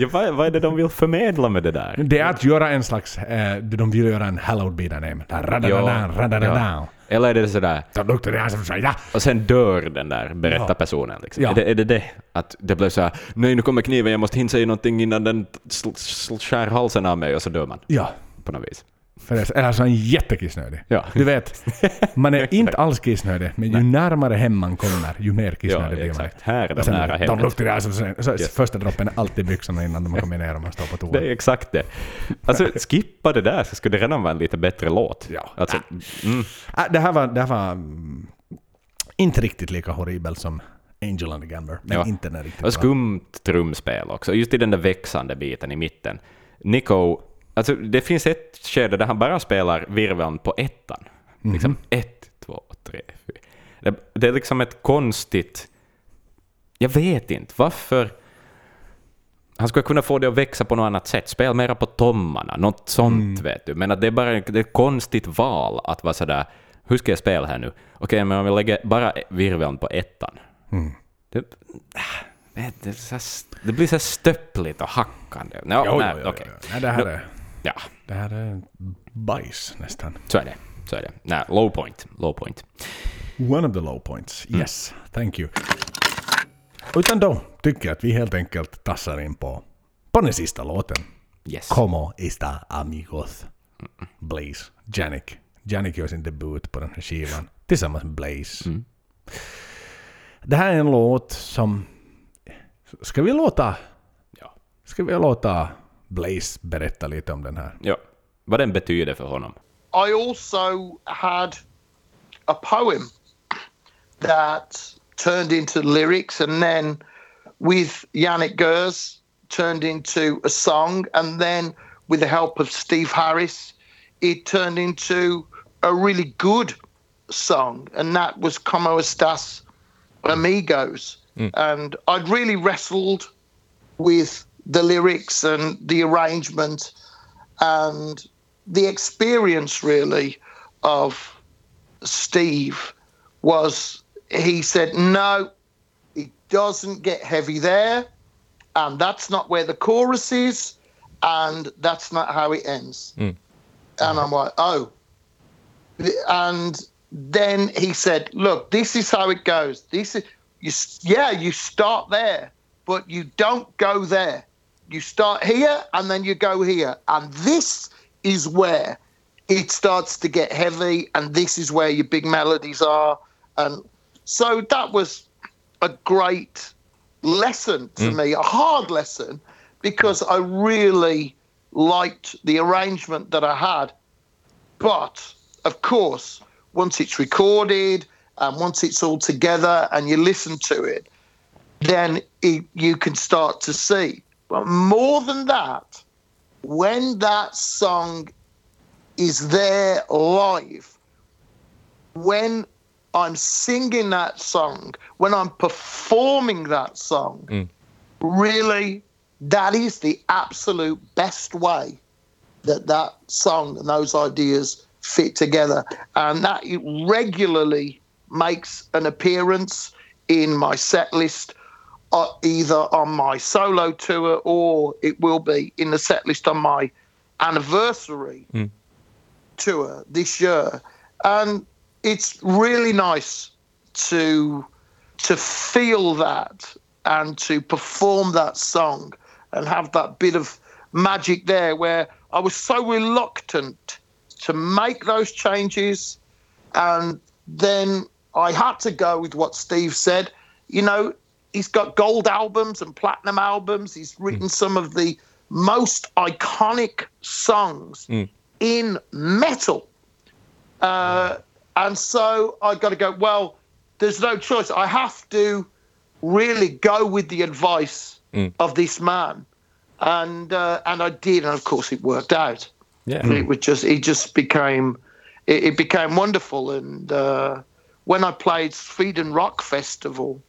Ja vad, vad är det de vill förmedla med det där? Det är att göra en slags, eh, de vill göra en hallowed be thy name. Da. Eller är det sådär, Don't look to the eyes of a stranger. och sen dör den där berättarpersonen. Liksom. Ja. Är, det, är det det? Att det blev såhär, nej nu kommer kniven, jag måste hinna säga någonting innan den skär halsen av mig och så dör man. Ja. På något vis. För det är eller alltså en jättekissnödig. Ja. Du vet, man är inte alls kissnödig, men ju närmare hem man kommer, ju mer kissnödig Ja, blir man. Här är de nära De luktar här som så, så Yes. Första droppen är alltid byxorna innan de kommer ner och man står på toa. Det är exakt det. Alltså skippa det där så skulle det redan vara en lite bättre låt. Ja. Alltså, mm, Äh, det här var, det här var mm, inte riktigt lika horribel som Angel and the Gambler, men Ja. inte den riktigt Och skumt trumspel också, just i den där växande biten i mitten. Nico, alltså det finns ett skede där han bara spelar virveln på ettan. Mhm. Liksom ett, två, tre, fyra. Det, det är liksom ett konstigt... Jag vet inte varför... Han skulle kunna få det att växa på något annat sätt. Spela mera på tommarna, något sånt Mm. vet du. Men att det är bara det är ett konstigt val att vara sådär, hur ska jag spela här nu? Okej, men om jag lägger bara virveln på ettan. Mm. Det, vet, det, det blir så stöppligt och hackande. Ja, Jo, nej, jo, jo, jo. Nej, det här är, Ja, det här är bajs nästan. så är det. Så är det. Nej, low point. Low point. One of the low points. Mm. Yes, thank you. Utan då tycker jag att vi helt enkelt tassar in på, på den sista låten. Yes. Como esta amigos? Blaze. Janik. Janik gör sin debut på den här skivan tillsammans med Blaze. Mm. Det här är en låt som Ska vi låta, Ja. ska vi låta Blaze berätta lite om den här? ja. Vad den betyder för honom. I also had a poem that turned into lyrics and then with Yannick Gers turned into a song and then with the help of Steve Harris it turned into a really good song and that was Como Estas Amigos mm. and I'd really wrestled with the lyrics and the arrangement and the experience really of Steve was he said, no, it doesn't get heavy there, and that's not where the chorus is, and that's not how it ends. Hmm. And I'm like, oh. And then he said, look, this is how it goes. This is you yeah, you start there, but you don't go there. You start here and then you go here. And this is where it starts to get heavy, and this is where your big melodies are. And so that was a great lesson to mm. me, a hard lesson, because I really liked the arrangement that I had. But of course, once it's recorded and once it's all together and you listen to it, then it, you can start to see. But more than that, when that song is there live, when I'm singing that song, when I'm performing that song, mm. really, that is the absolute best way that that song and those ideas fit together. And that it regularly makes an appearance in my set list, Uh, either on my solo tour or it will be in the set list on my anniversary hmm. tour this year. And it's really nice to to feel that and to perform that song and have that bit of magic there where I was so reluctant to make those changes and then I had to go with what Steve said. You know, he's got gold albums and platinum albums. He's written some of the most iconic songs in metal. Uh, and so I got to go, well, there's no choice. I have to really go with the advice of this man. And uh, and I did, and of course it worked out. Yeah. It was just it just became it, it became wonderful. And uh, when I played Sweden Rock Festival,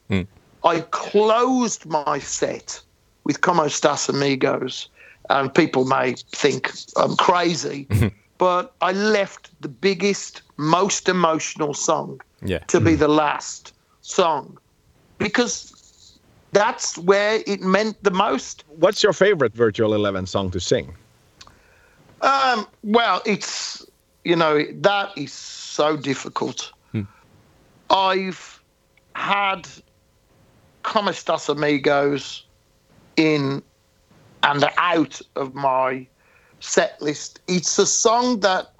I closed my set with Como Stas Amigos, and people may think I'm crazy, but I left the biggest, most emotional song Yeah. to be the last song because that's where it meant the most. What's your favorite Virtual Eleven song to sing? Um, well, it's you know that is so difficult. I've had Como Estas Amigos in and out of my set list. It's a song that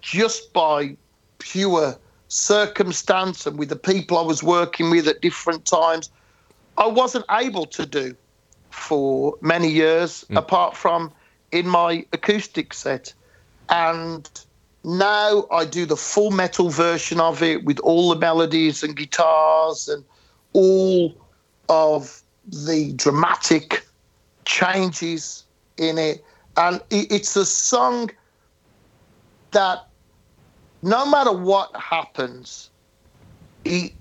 just by pure circumstance and with the people I was working with at different times, I wasn't able to do for many years, hmm. apart from in my acoustic set. And now I do the full metal version of it with all the melodies and guitars and all of the dramatic changes in it. And it's a song that no matter what happens, it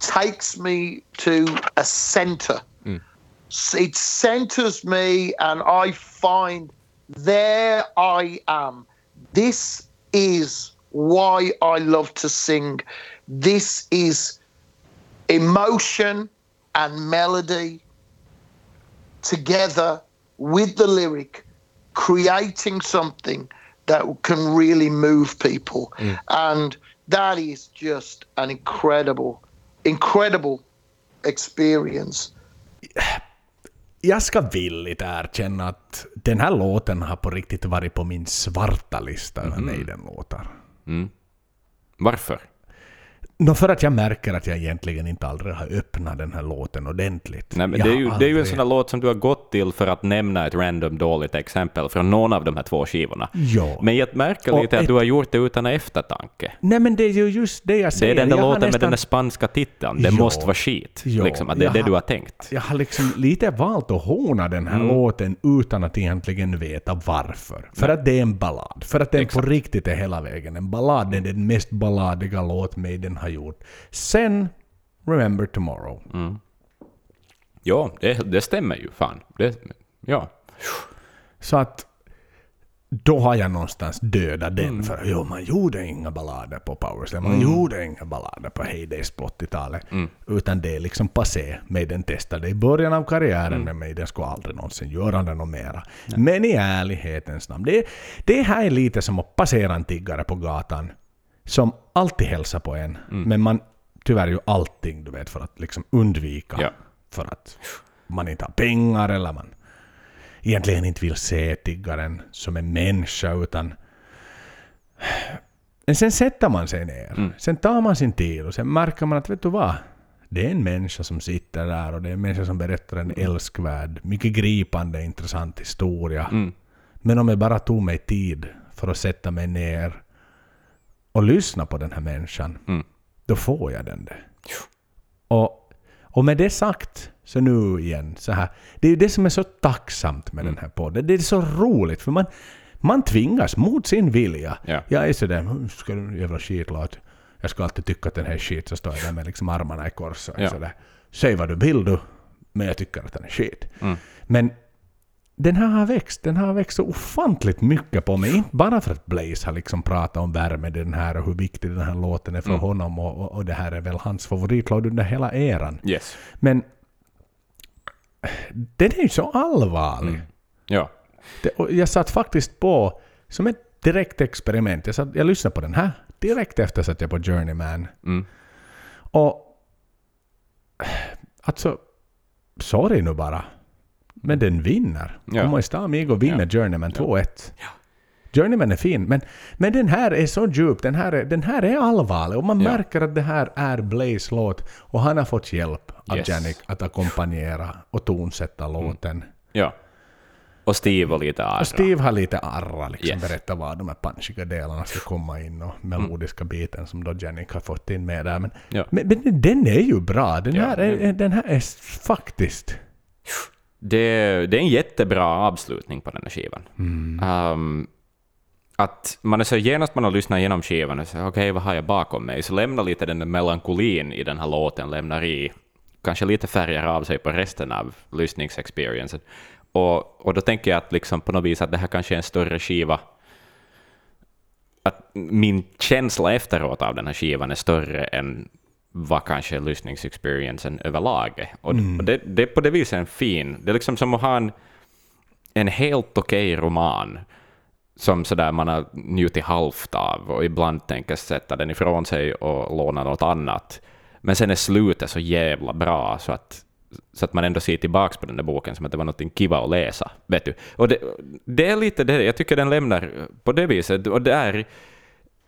takes me to a center. S- It centers me, and I find there I am. This is why I love to sing. This is emotion and melody together with the lyric, creating something that can really move people. Mm. And that is just an incredible, incredible experience. Jag ska villigt erkänna att den här låten har på riktigt varit på min svarta lista över mm-hmm. Maiden-låtar. Mm. Varför? Nå, för att jag märker att jag egentligen inte aldrig har öppnat den här låten ordentligt. Nej, men det, är ju, har det är ju en aldrig- sån där låt som du har gått till för att nämna ett random dåligt exempel från någon av de här två skivorna. Ja. Men jag märker Och lite att ett- du har gjort det utan eftertanke. Nej men det är ju just det jag Det säger. är den där Jag låten med nästan- den där spanska titeln. Det Ja. måste vara skit. Ja. Liksom, att det är det du har tänkt. Jag har liksom lite valt att håna den här Mm. låten utan att egentligen veta varför. För att det är en ballad. För att den på riktigt är hela vägen en ballad. Det är den mest balladiga låt Maiden har gjort. Sen Remember Tomorrow. Mm. Ja, det, det stämmer ju. Fan. Det, ja. Så att då har jag någonstans dödat den. Mm. För jo, man gjorde inga ballader på Powerslam. Man gjorde inga ballader på Heydays på 80-talet. Mm. Utan det är liksom passé. Maiden testade i början av karriären, Mm. men Maiden skulle aldrig någonsin göra det något mera. Men i ärlighetens namn. Det, det här är lite som att passera en tiggare på gatan. Som alltid hälsar på en. Mm. Men man tyvärr gör allting du vet för att liksom undvika. Ja. För att man inte har pengar eller man egentligen inte vill se tiggaren som en människa utan men sen sätter man sig ner. Mm. Sen tar man sin tid och sen märker man att vet du vad? Det är en människa som sitter där och det är en människa som berättar en älskvärd, mycket gripande, intressant historia. Mm. Men om jag bara tog mig tid för att sätta mig ner och lyssna på den här människan, Mm. då får jag den där. Och, och med det sagt, så nu igen, så här. Det är ju det som är så tacksamt med Mm. den här podden. Det är så roligt, för man, man tvingas mot sin vilja. Ja. Jag är sådär, "Mm, ska du jävla skitlåt. Jag ska alltid tycka att den här är skit, så står jag där med liksom armarna i kors och Ja. sådär. Säg vad du vill du, men jag tycker att den är skit. Mm. Men den här har växt. Den har växt så ofantligt mycket på mig. Inte bara för att Blaze har liksom pratat om värme den här och hur viktig den här låten är för Mm. honom och, och, och det här är väl hans favoritlåt under hela eran. Yes. Men den är ju så allvarlig. Mm. Ja. Det, jag satt faktiskt på, som ett direkt experiment, jag, satt, jag lyssnade på den här. Direkt efter satt jag på Journeyman. Mm. Och alltså, sorry nu bara. Men den vinner. Ja. Como está amigo vinner Ja. Journeyman 2-1. Journeyman är fin, men, men den här är så djup, den här är, den här är allvarlig och man Ja. märker att det här är Blaze låt och han har fått hjälp av Yes. Janik att ackompanjera och tonsätta låten. Ja. Och Steve och lite Ara. Och Steve har lite arra, liksom Yes. berätta var de här punchiga delarna ska komma in och melodiska biten som då Janik har fått in med där. Men, Ja. men, men den är ju bra. Den, Ja, här, är, den här är faktiskt... Det, det är en jättebra avslutning på den här skivan. Um, att man är så genast man har lyssnat igenom skivan och så okej, vad har jag bakom mig? Så lämnar lite den där melankolin i den här låten, lämnar i, kanske lite färger av sig på resten av lyssningsexperiencen. Och, och då tänker jag att liksom på något vis att det här kanske är en större skiva, att min känsla efteråt av den här skivan är större än vad kanske lyssningsexperiencen överlag är. Och, och det, det är på det viset en fin, det är liksom som att ha en, en helt okej roman som sådär man har njutit halvt av och ibland tänker sätta den ifrån sig och låna något annat. Men sen är slutet så jävla bra så att, så att man ändå ser tillbaka på den där boken som att det var något kiva att läsa. Vet du? Och det, det är lite det, jag tycker den lämnar på det viset. Och det är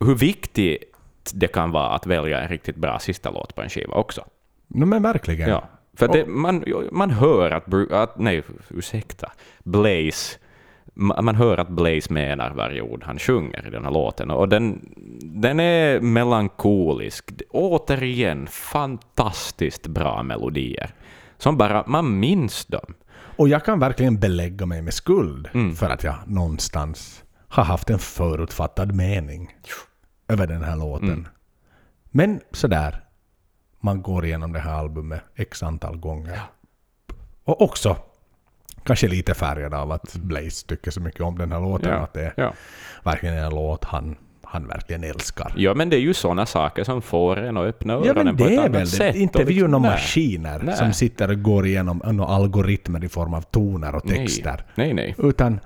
hur viktigt det kan vara att välja en riktigt bra sista låt på en skiva också. No, men verkligen. Ja, för det, man, man hör att, att, nej, ursäkta, Blaze, ma- man hör att Blaze menar varje ord han sjunger i den här låten. Och den, den är melankolisk. Återigen, fantastiskt bra melodier. Som bara, man minns dem. Och jag kan verkligen belägga mig med skuld Mm. för att jag någonstans har haft en förutfattad mening över den här låten. Mm. Men sådär, man går igenom det här albumet x antal gånger. Och också kanske lite färgad av att Blaze tycker så mycket om den här låten. Mm. Ja, Att det är ja. verkligen en låt han, han verkligen älskar. ja, men det är ju sådana saker som får en att öppna Ja öronen men på ett annat väl sätt. Inte vi är ju några nej. maskiner Nej. som sitter och går igenom några algoritmer i form av toner och texter. Nej, nej. Utan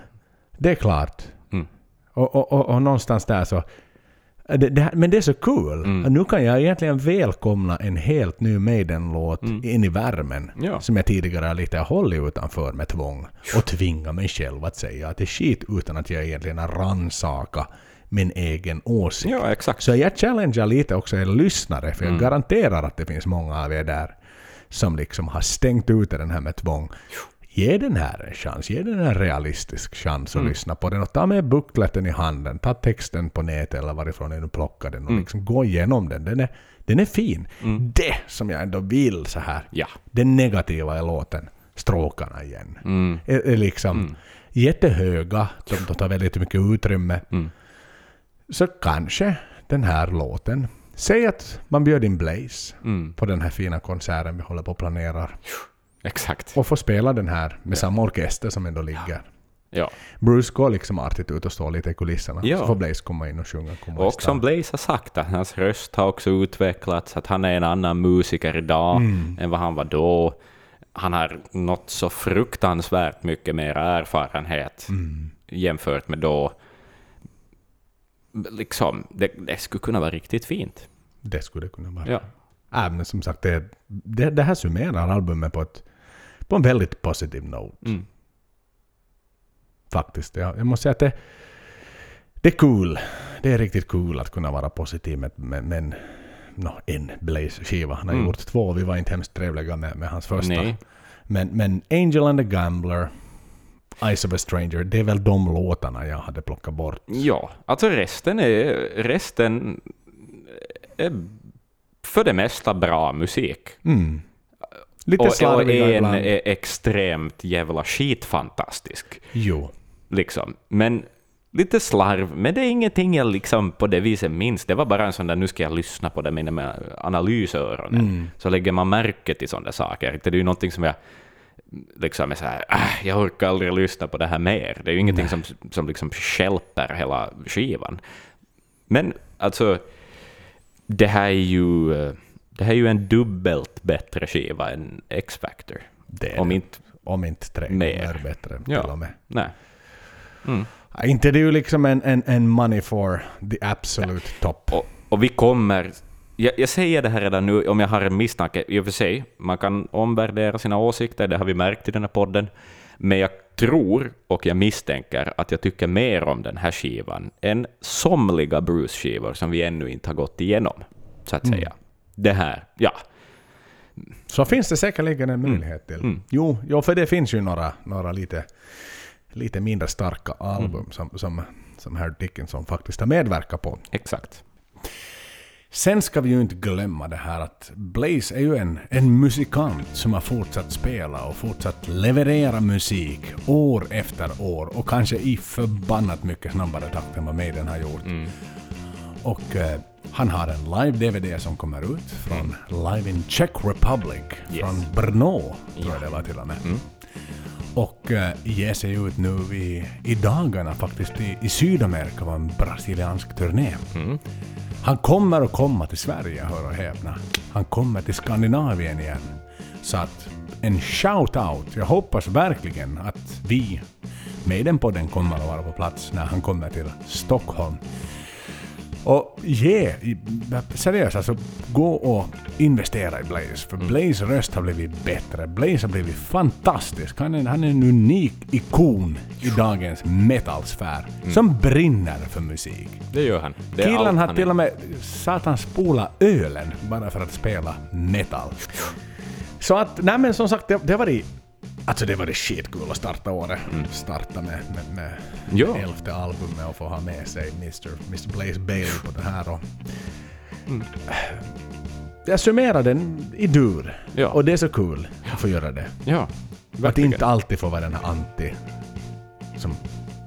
det är klart. Mm. Och, och, och, och någonstans där så... Det, det, här- men det är så kul. Mm. Nu kan jag egentligen välkomna en helt ny Maiden-låt in i värmen. Mm. Ja. Som jag tidigare har lite hållit utanför med tvång. Och tvinga mig själv att säga att det är skit utan att jag egentligen har rannsaka min egen åsikt. Ja, exakt. Så jag challengear lite också er lyssnare, för jag garanterar att det finns många av er där som liksom har stängt ute den här med tvång. Ge den här en chans, ge den en realistisk chans att lyssna på den och ta med bukletten i handen, ta texten på nätet eller varifrån nu plockar den och liksom gå igenom den. Den är, den är fin. Det som jag ändå vill så här, Ja. det negativa i låten, stråkarna igen, Mm. är, är liksom jättehöga, de, de tar väldigt mycket utrymme. Mm. Så kanske den här låten, säg att man bjöd in Blaze Mm. på den här fina konserten vi håller på att planera Exakt. och får spela den här med samma orkester som ändå ligger. Ja. Bruce går liksom artigt ut och står lite i kulisserna. Ja. Så får Blaze komma in och sjunga. Komma Och som Blaze har sagt, att hans röst har också utvecklats, att han är en annan musiker idag Mm. än vad han var då. Han har nått så fruktansvärt mycket mer erfarenhet Mm. jämfört med då. Liksom, det, det skulle kunna vara riktigt fint. Det skulle det kunna vara. Ja. Äh, men som sagt, det, det, det här summerar albumet på, ett, på en väldigt positiv note. Mm. Faktiskt. Jag, jag måste säga att det, det är cool. Det är riktigt cool att kunna vara positiv med, med, med en, no, en Blaze-skiva. Han har Mm. gjort två vi var inte hemskt trevliga med, med hans första. Nej. Men, men Angel and the Gambler, Eyes of a Stranger, det är väl de låtarna jag hade plockat bort. Ja, alltså resten är, resten är för det mesta bra musik. Mm. Lite Och, och en ibland. är extremt jävla skitfantastisk. Jo. Liksom. Men lite slarv, men det är ingenting jag liksom på det viset minns. Det var bara en sån där, nu ska jag lyssna på det med analysöronen. Mm. Så lägger man märke till sådana saker. Det är ju någonting som jag liksom är så här, äh, jag orkar aldrig lyssna på det här mer. Det är ju ingenting som, som liksom stjälper hela skivan. Men alltså, det här är ju, eh, det här är ju en dubbelt bättre skiva än X-Factor. Om det. inte, Om inte tre Mer. gånger bättre Ja. till och med. nej. Mm. Ja, Inte det är ju liksom en, en, en money for the absolute top. Och, och vi kommer... Jag, jag säger det här redan nu, om jag har en misstanke. I och för sig, man kan omvärdera sina åsikter, det har vi märkt i den här podden. Men jag tror och jag misstänker att jag tycker mer om den här skivan än somliga Bruce-skivor som vi ännu inte har gått igenom, så att säga. Det här, ja. Så finns det säkerligen en möjlighet till. Mm. Jo, jo, för det finns ju några, några lite, lite mindre starka album Mm. som, som, som Herr Dickinson faktiskt har medverkat på. Exakt. Sen ska vi ju inte glömma det här att Blaze är ju en, en musikant som har fortsatt spela och fortsatt leverera musik år efter år och kanske i förbannat mycket snabbare takt än vad Maiden har gjort. Och eh, han har en live-DVD som kommer ut från Live in Czech Republic Yes. från Brno, tror jag det var till och med. Och eh, ger sig ut nu i, i dagarna faktiskt i, i Sydamerika på en brasiliansk turné. Han kommer att komma till Sverige, hör och häpna. Han kommer till Skandinavien igen. Så att en shout-out. Jag hoppas verkligen att vi, Maidenpodden, kommer att vara på plats när han kommer till Stockholm. Och ge, i- seriöst alltså, gå och investera i Blaze. För Blaze röst har blivit bättre. Blaze har blivit fantastisk. Han är, han är en unik ikon i dagens metalsfär. Som brinner för musik. Det gör han. Det Killen har till och med satan spola ölen bara för att spela metal. Så att, nej men som sagt, det, det var det Alltså det var det skitkul att starta året. Starta med, med, med Mm. Ja. elfte albumet och få ha med sig Mr. Mr. Blaze Bailey på det här. Och, Mm. Jag summerar den i dur. Ja. Och det är så kul att få göra det. Ja, Att inte alltid få vara den här anti som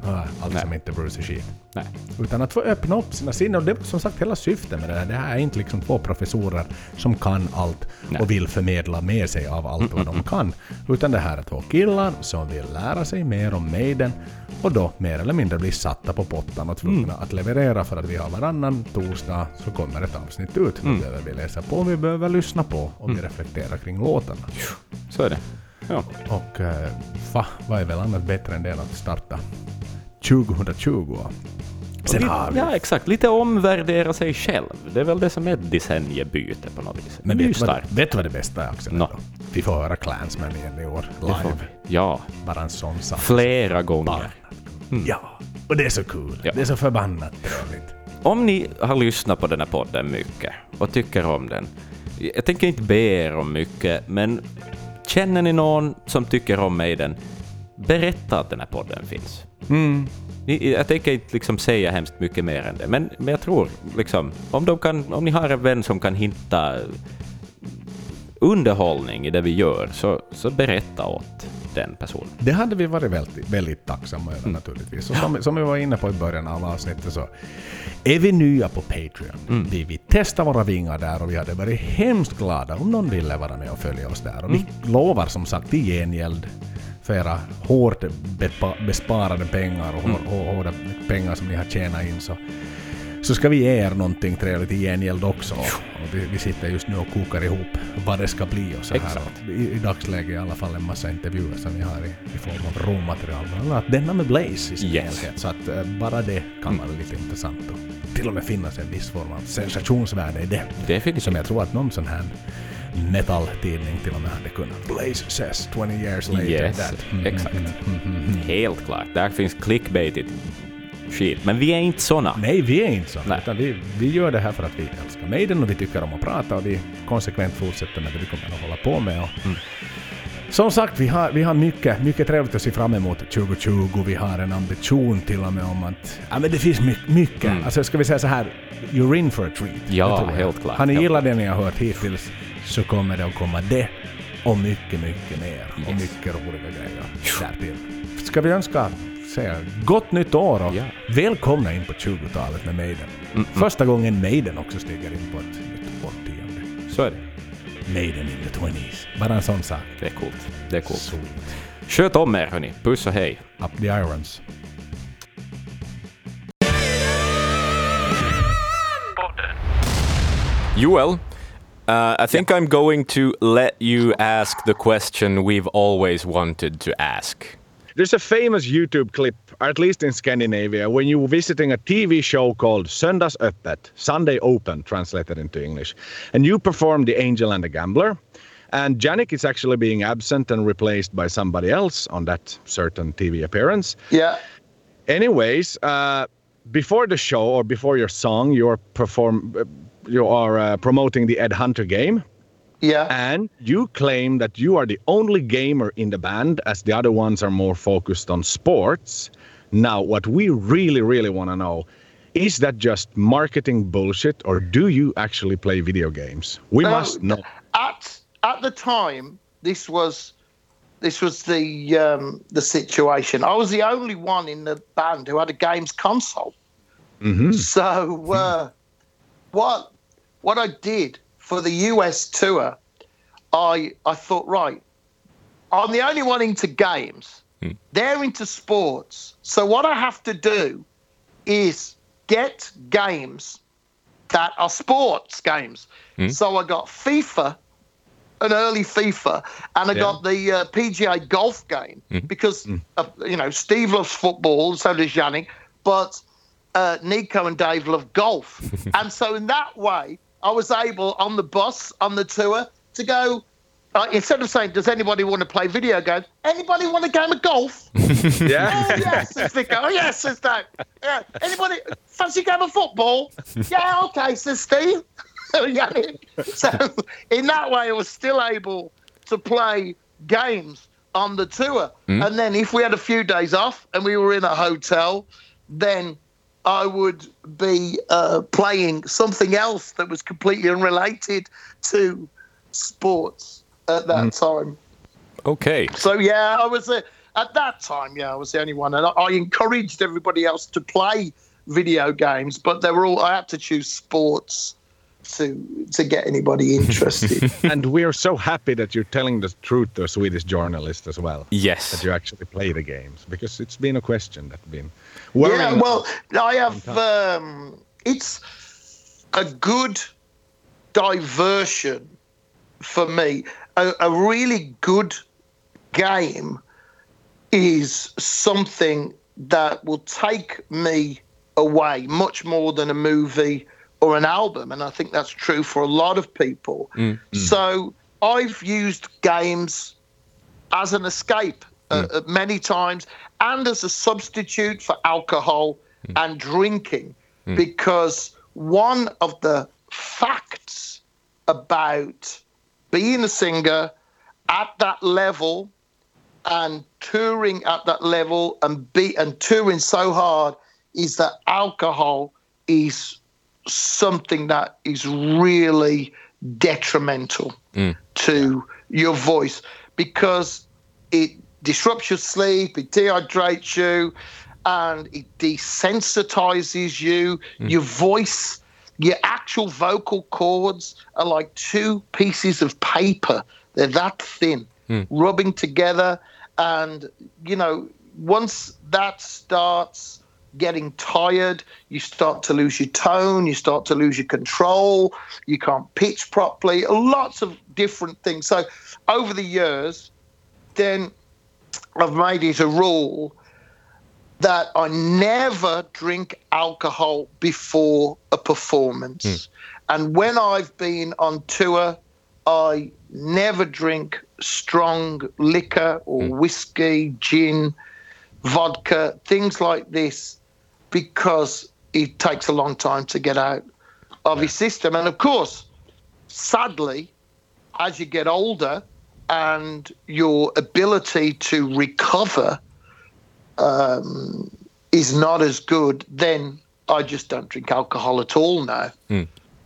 "Ah, allt Nej. som inte Bruce är skit. Nej. Utan att få öppna upp sina sinnen. Och det är som sagt hela syftet med det här. Det här är inte liksom två professorer som kan allt Nej. och vill förmedla med sig av allt vad de kan. Utan det här är två killar som vill lära sig mer om Maiden och då mer eller mindre blir satta på pottan och tvungna att leverera för att vi har varannan torsdag så kommer ett avsnitt ut. Då behöver vi läsa på, vi behöver lyssna på och vi reflekterar kring låtarna. Så är det. Ja. Och eh, fa, vad är väl annat bättre än det än att starta 2020? Sen har vi... Ja, exakt. Lite omvärdera sig själv. Det är väl det som är ett decenniebyte på något vis. Men vet vad, vet du vad det bästa är? Nå. ändå? Vi får höra Clansman igen i år, live. vi. Ja, Bara en sån sak. flera gånger. Bara. Ja, och det är så kul. Ja. Det är så förbannat trevligt. Om ni har lyssnat på den här podden mycket och tycker om den, jag tänker inte be er om mycket, men känner ni någon som tycker om Maiden, berätta att den här podden finns. Ni- Jag tänker inte liksom säga hemskt mycket mer än det, men, men jag tror liksom, om, kan, om ni har en vän som kan hitta underhållning i det vi gör, så, så berätta åt den personen. Det hade vi varit väldigt, väldigt tacksamma över naturligtvis. Och som, som vi var inne på i början av avsnittet så är vi nya på Patreon. Vi, vi testar våra vingar där och vi hade varit hemskt glada om någon ville vara med och följa oss där. Och vi lovar som sagt i gengäld för era hårt besparade pengar och hår, hårda pengar som ni har tjänat in så så ska vi ge er någonting trevligt i gengäld också. Och vi, vi sitter just nu och kokar ihop vad det ska bli och så här. Exakt. I, I dagsläget i alla fall en massa intervjuer som vi har i, i form av råmaterial. Bland annat denna med Blaze i sin Yes. helhet. Så att eh, bara det kan vara lite intressant och till och med finnas en viss form av sensationsvärde i det. Definitivt. Som jag tror att någon sån här metal-tidning till och med hade kunnat. Blaze says 20 years later Yes, that. exakt. Helt klart. Där finns clickbaitigt skit. Men vi är inte såna. Nej, vi är inte. Nej. Utan vi, vi gör det här för att vi älskar Maiden och vi tycker om att prata och vi konsekvent fortsätter med det vi kommer att hålla på med. Och Mm. Som sagt, vi har, vi har mycket, mycket trevligt att se fram emot 2020. Vi har en ambition till och med om att... Ja, men det finns mycket. mycket. Alltså, ska vi säga så här, you're in for a treat. Mm. Ja, helt klart, Har ni gillat det ni har hört hittills så kommer det att komma det och mycket, mycket mer. Och Yes. mycket roliga grejer därtill. Ska vi önska säga gott nytt år och Ja. välkomna in på 20-talet med Maiden. Första gången Maiden också stiger in på ett nytt årtionde. Så är det. Maiden in the 20s. Bara en sån sak. Det är coolt. Det är coolt. Sweet. Sköt om er hörni. Puss och hej. Up the irons. Joel, uh, I think I'm going to let you ask the question we've always wanted to ask. There's a famous YouTube clip, or at least in Scandinavia, when you were visiting a TV show called Söndagsöppet, Sunday Open, translated into English. And you performed the angel and the gambler. And Janik is actually being absent and replaced by somebody else on that certain TV appearance. Yeah. Anyways, uh, before the show or before your song, you're perform, uh, you are uh, promoting the Ed Hunter game. Yeah. And you claim that you are the only gamer in the band, as the other ones are more focused on sports. Now, what we really, really want to know is that just marketing bullshit, or do you actually play video games? We must know. At at the time, this was this was the um, the situation. I was the only one in the band who had a games console. So uh, what what I did for the US tour, I I thought right, I'm the only one into games. They're into sports. So what I have to do is get games that are sports games. So I got FIFA, an early FIFA, and I Yeah. got the uh, PGA golf game because uh, you know Steve loves football, so does Yannick, but uh, Nico and Dave love golf, and so in that way I was able on the bus on the tour to go. Uh, instead of saying, "Does anybody want to play video games?" Anybody want a game of golf? Yeah. Oh yes, says Nico. Oh yes. Yeah. Anybody fancy a game of football? Yeah, okay, says Steve. So in that way, I was still able to play games on the tour. And then if we had a few days off and we were in a hotel, then I would be uh, playing something else that was completely unrelated to sports at that time. Okay. So yeah, I was uh, at that time. Yeah, I was the only one, and I, I encouraged everybody else to play video games, but they were all. I had to choose sports to to get anybody interested. and we're so happy that you're telling the truth to a Swedish journalist as well. Yes. That you actually play the games, because it's been a question that's been yeah, worrying. well, I have. Um, it's a good diversion for me. A, a really good game is something that will take me away much more than a movie or an album. And I think that's true for a lot of people. So I've used games as an escape uh, uh, many times, and as a substitute for alcohol and drinking, because one of the facts about being a singer at that level and touring at that level and be and touring so hard is that alcohol is something that is really detrimental mm. to your voice because it disrupts your sleep, it dehydrates you, and it desensitizes you. Mm. Your voice, your actual vocal cords are like two pieces of paper. They're that thin, mm. rubbing together. And, you know, once that starts getting tired, you start to lose your tone, you start to lose your control, you can't pitch properly, lots of different things. So over the years, then I've made it a rule that I never drink alcohol before a performance. Hmm. And when I've been on tour, I never drink strong liquor or hmm. whiskey, gin, vodka, things like this, because it takes a long time to get out of his system. And of course, sadly, as you get older and your ability to recover um, is not as good, then I just don't drink alcohol at all now.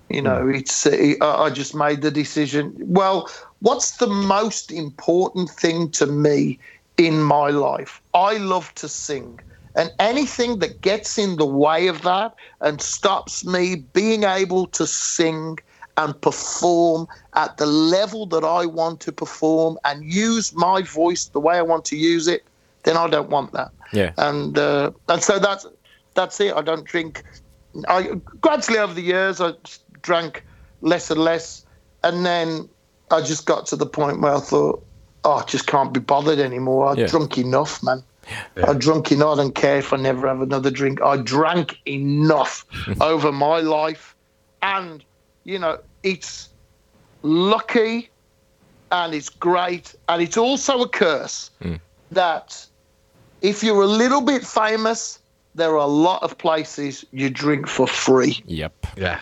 You know, it's uh, I I just made the decision. Well, what's the most important thing to me in my life? I love to sing. And anything that gets in the way of that and stops me being able to sing and perform at the level that I want to perform and use my voice the way I want to use it, then I don't want that. Yeah. And uh, and so that's that's it. I don't drink. I gradually over the years I drank less and less, and then I just got to the point where I thought, oh, I just can't be bothered anymore. I've Yeah. drunk enough, man. I drunk enough. I don't care if I never have another drink. I drank enough over my life, and you know it's lucky, and it's great, and it's also a curse hmm. that if you're a little bit famous, there are a lot of places you drink for free. Yep. Yeah.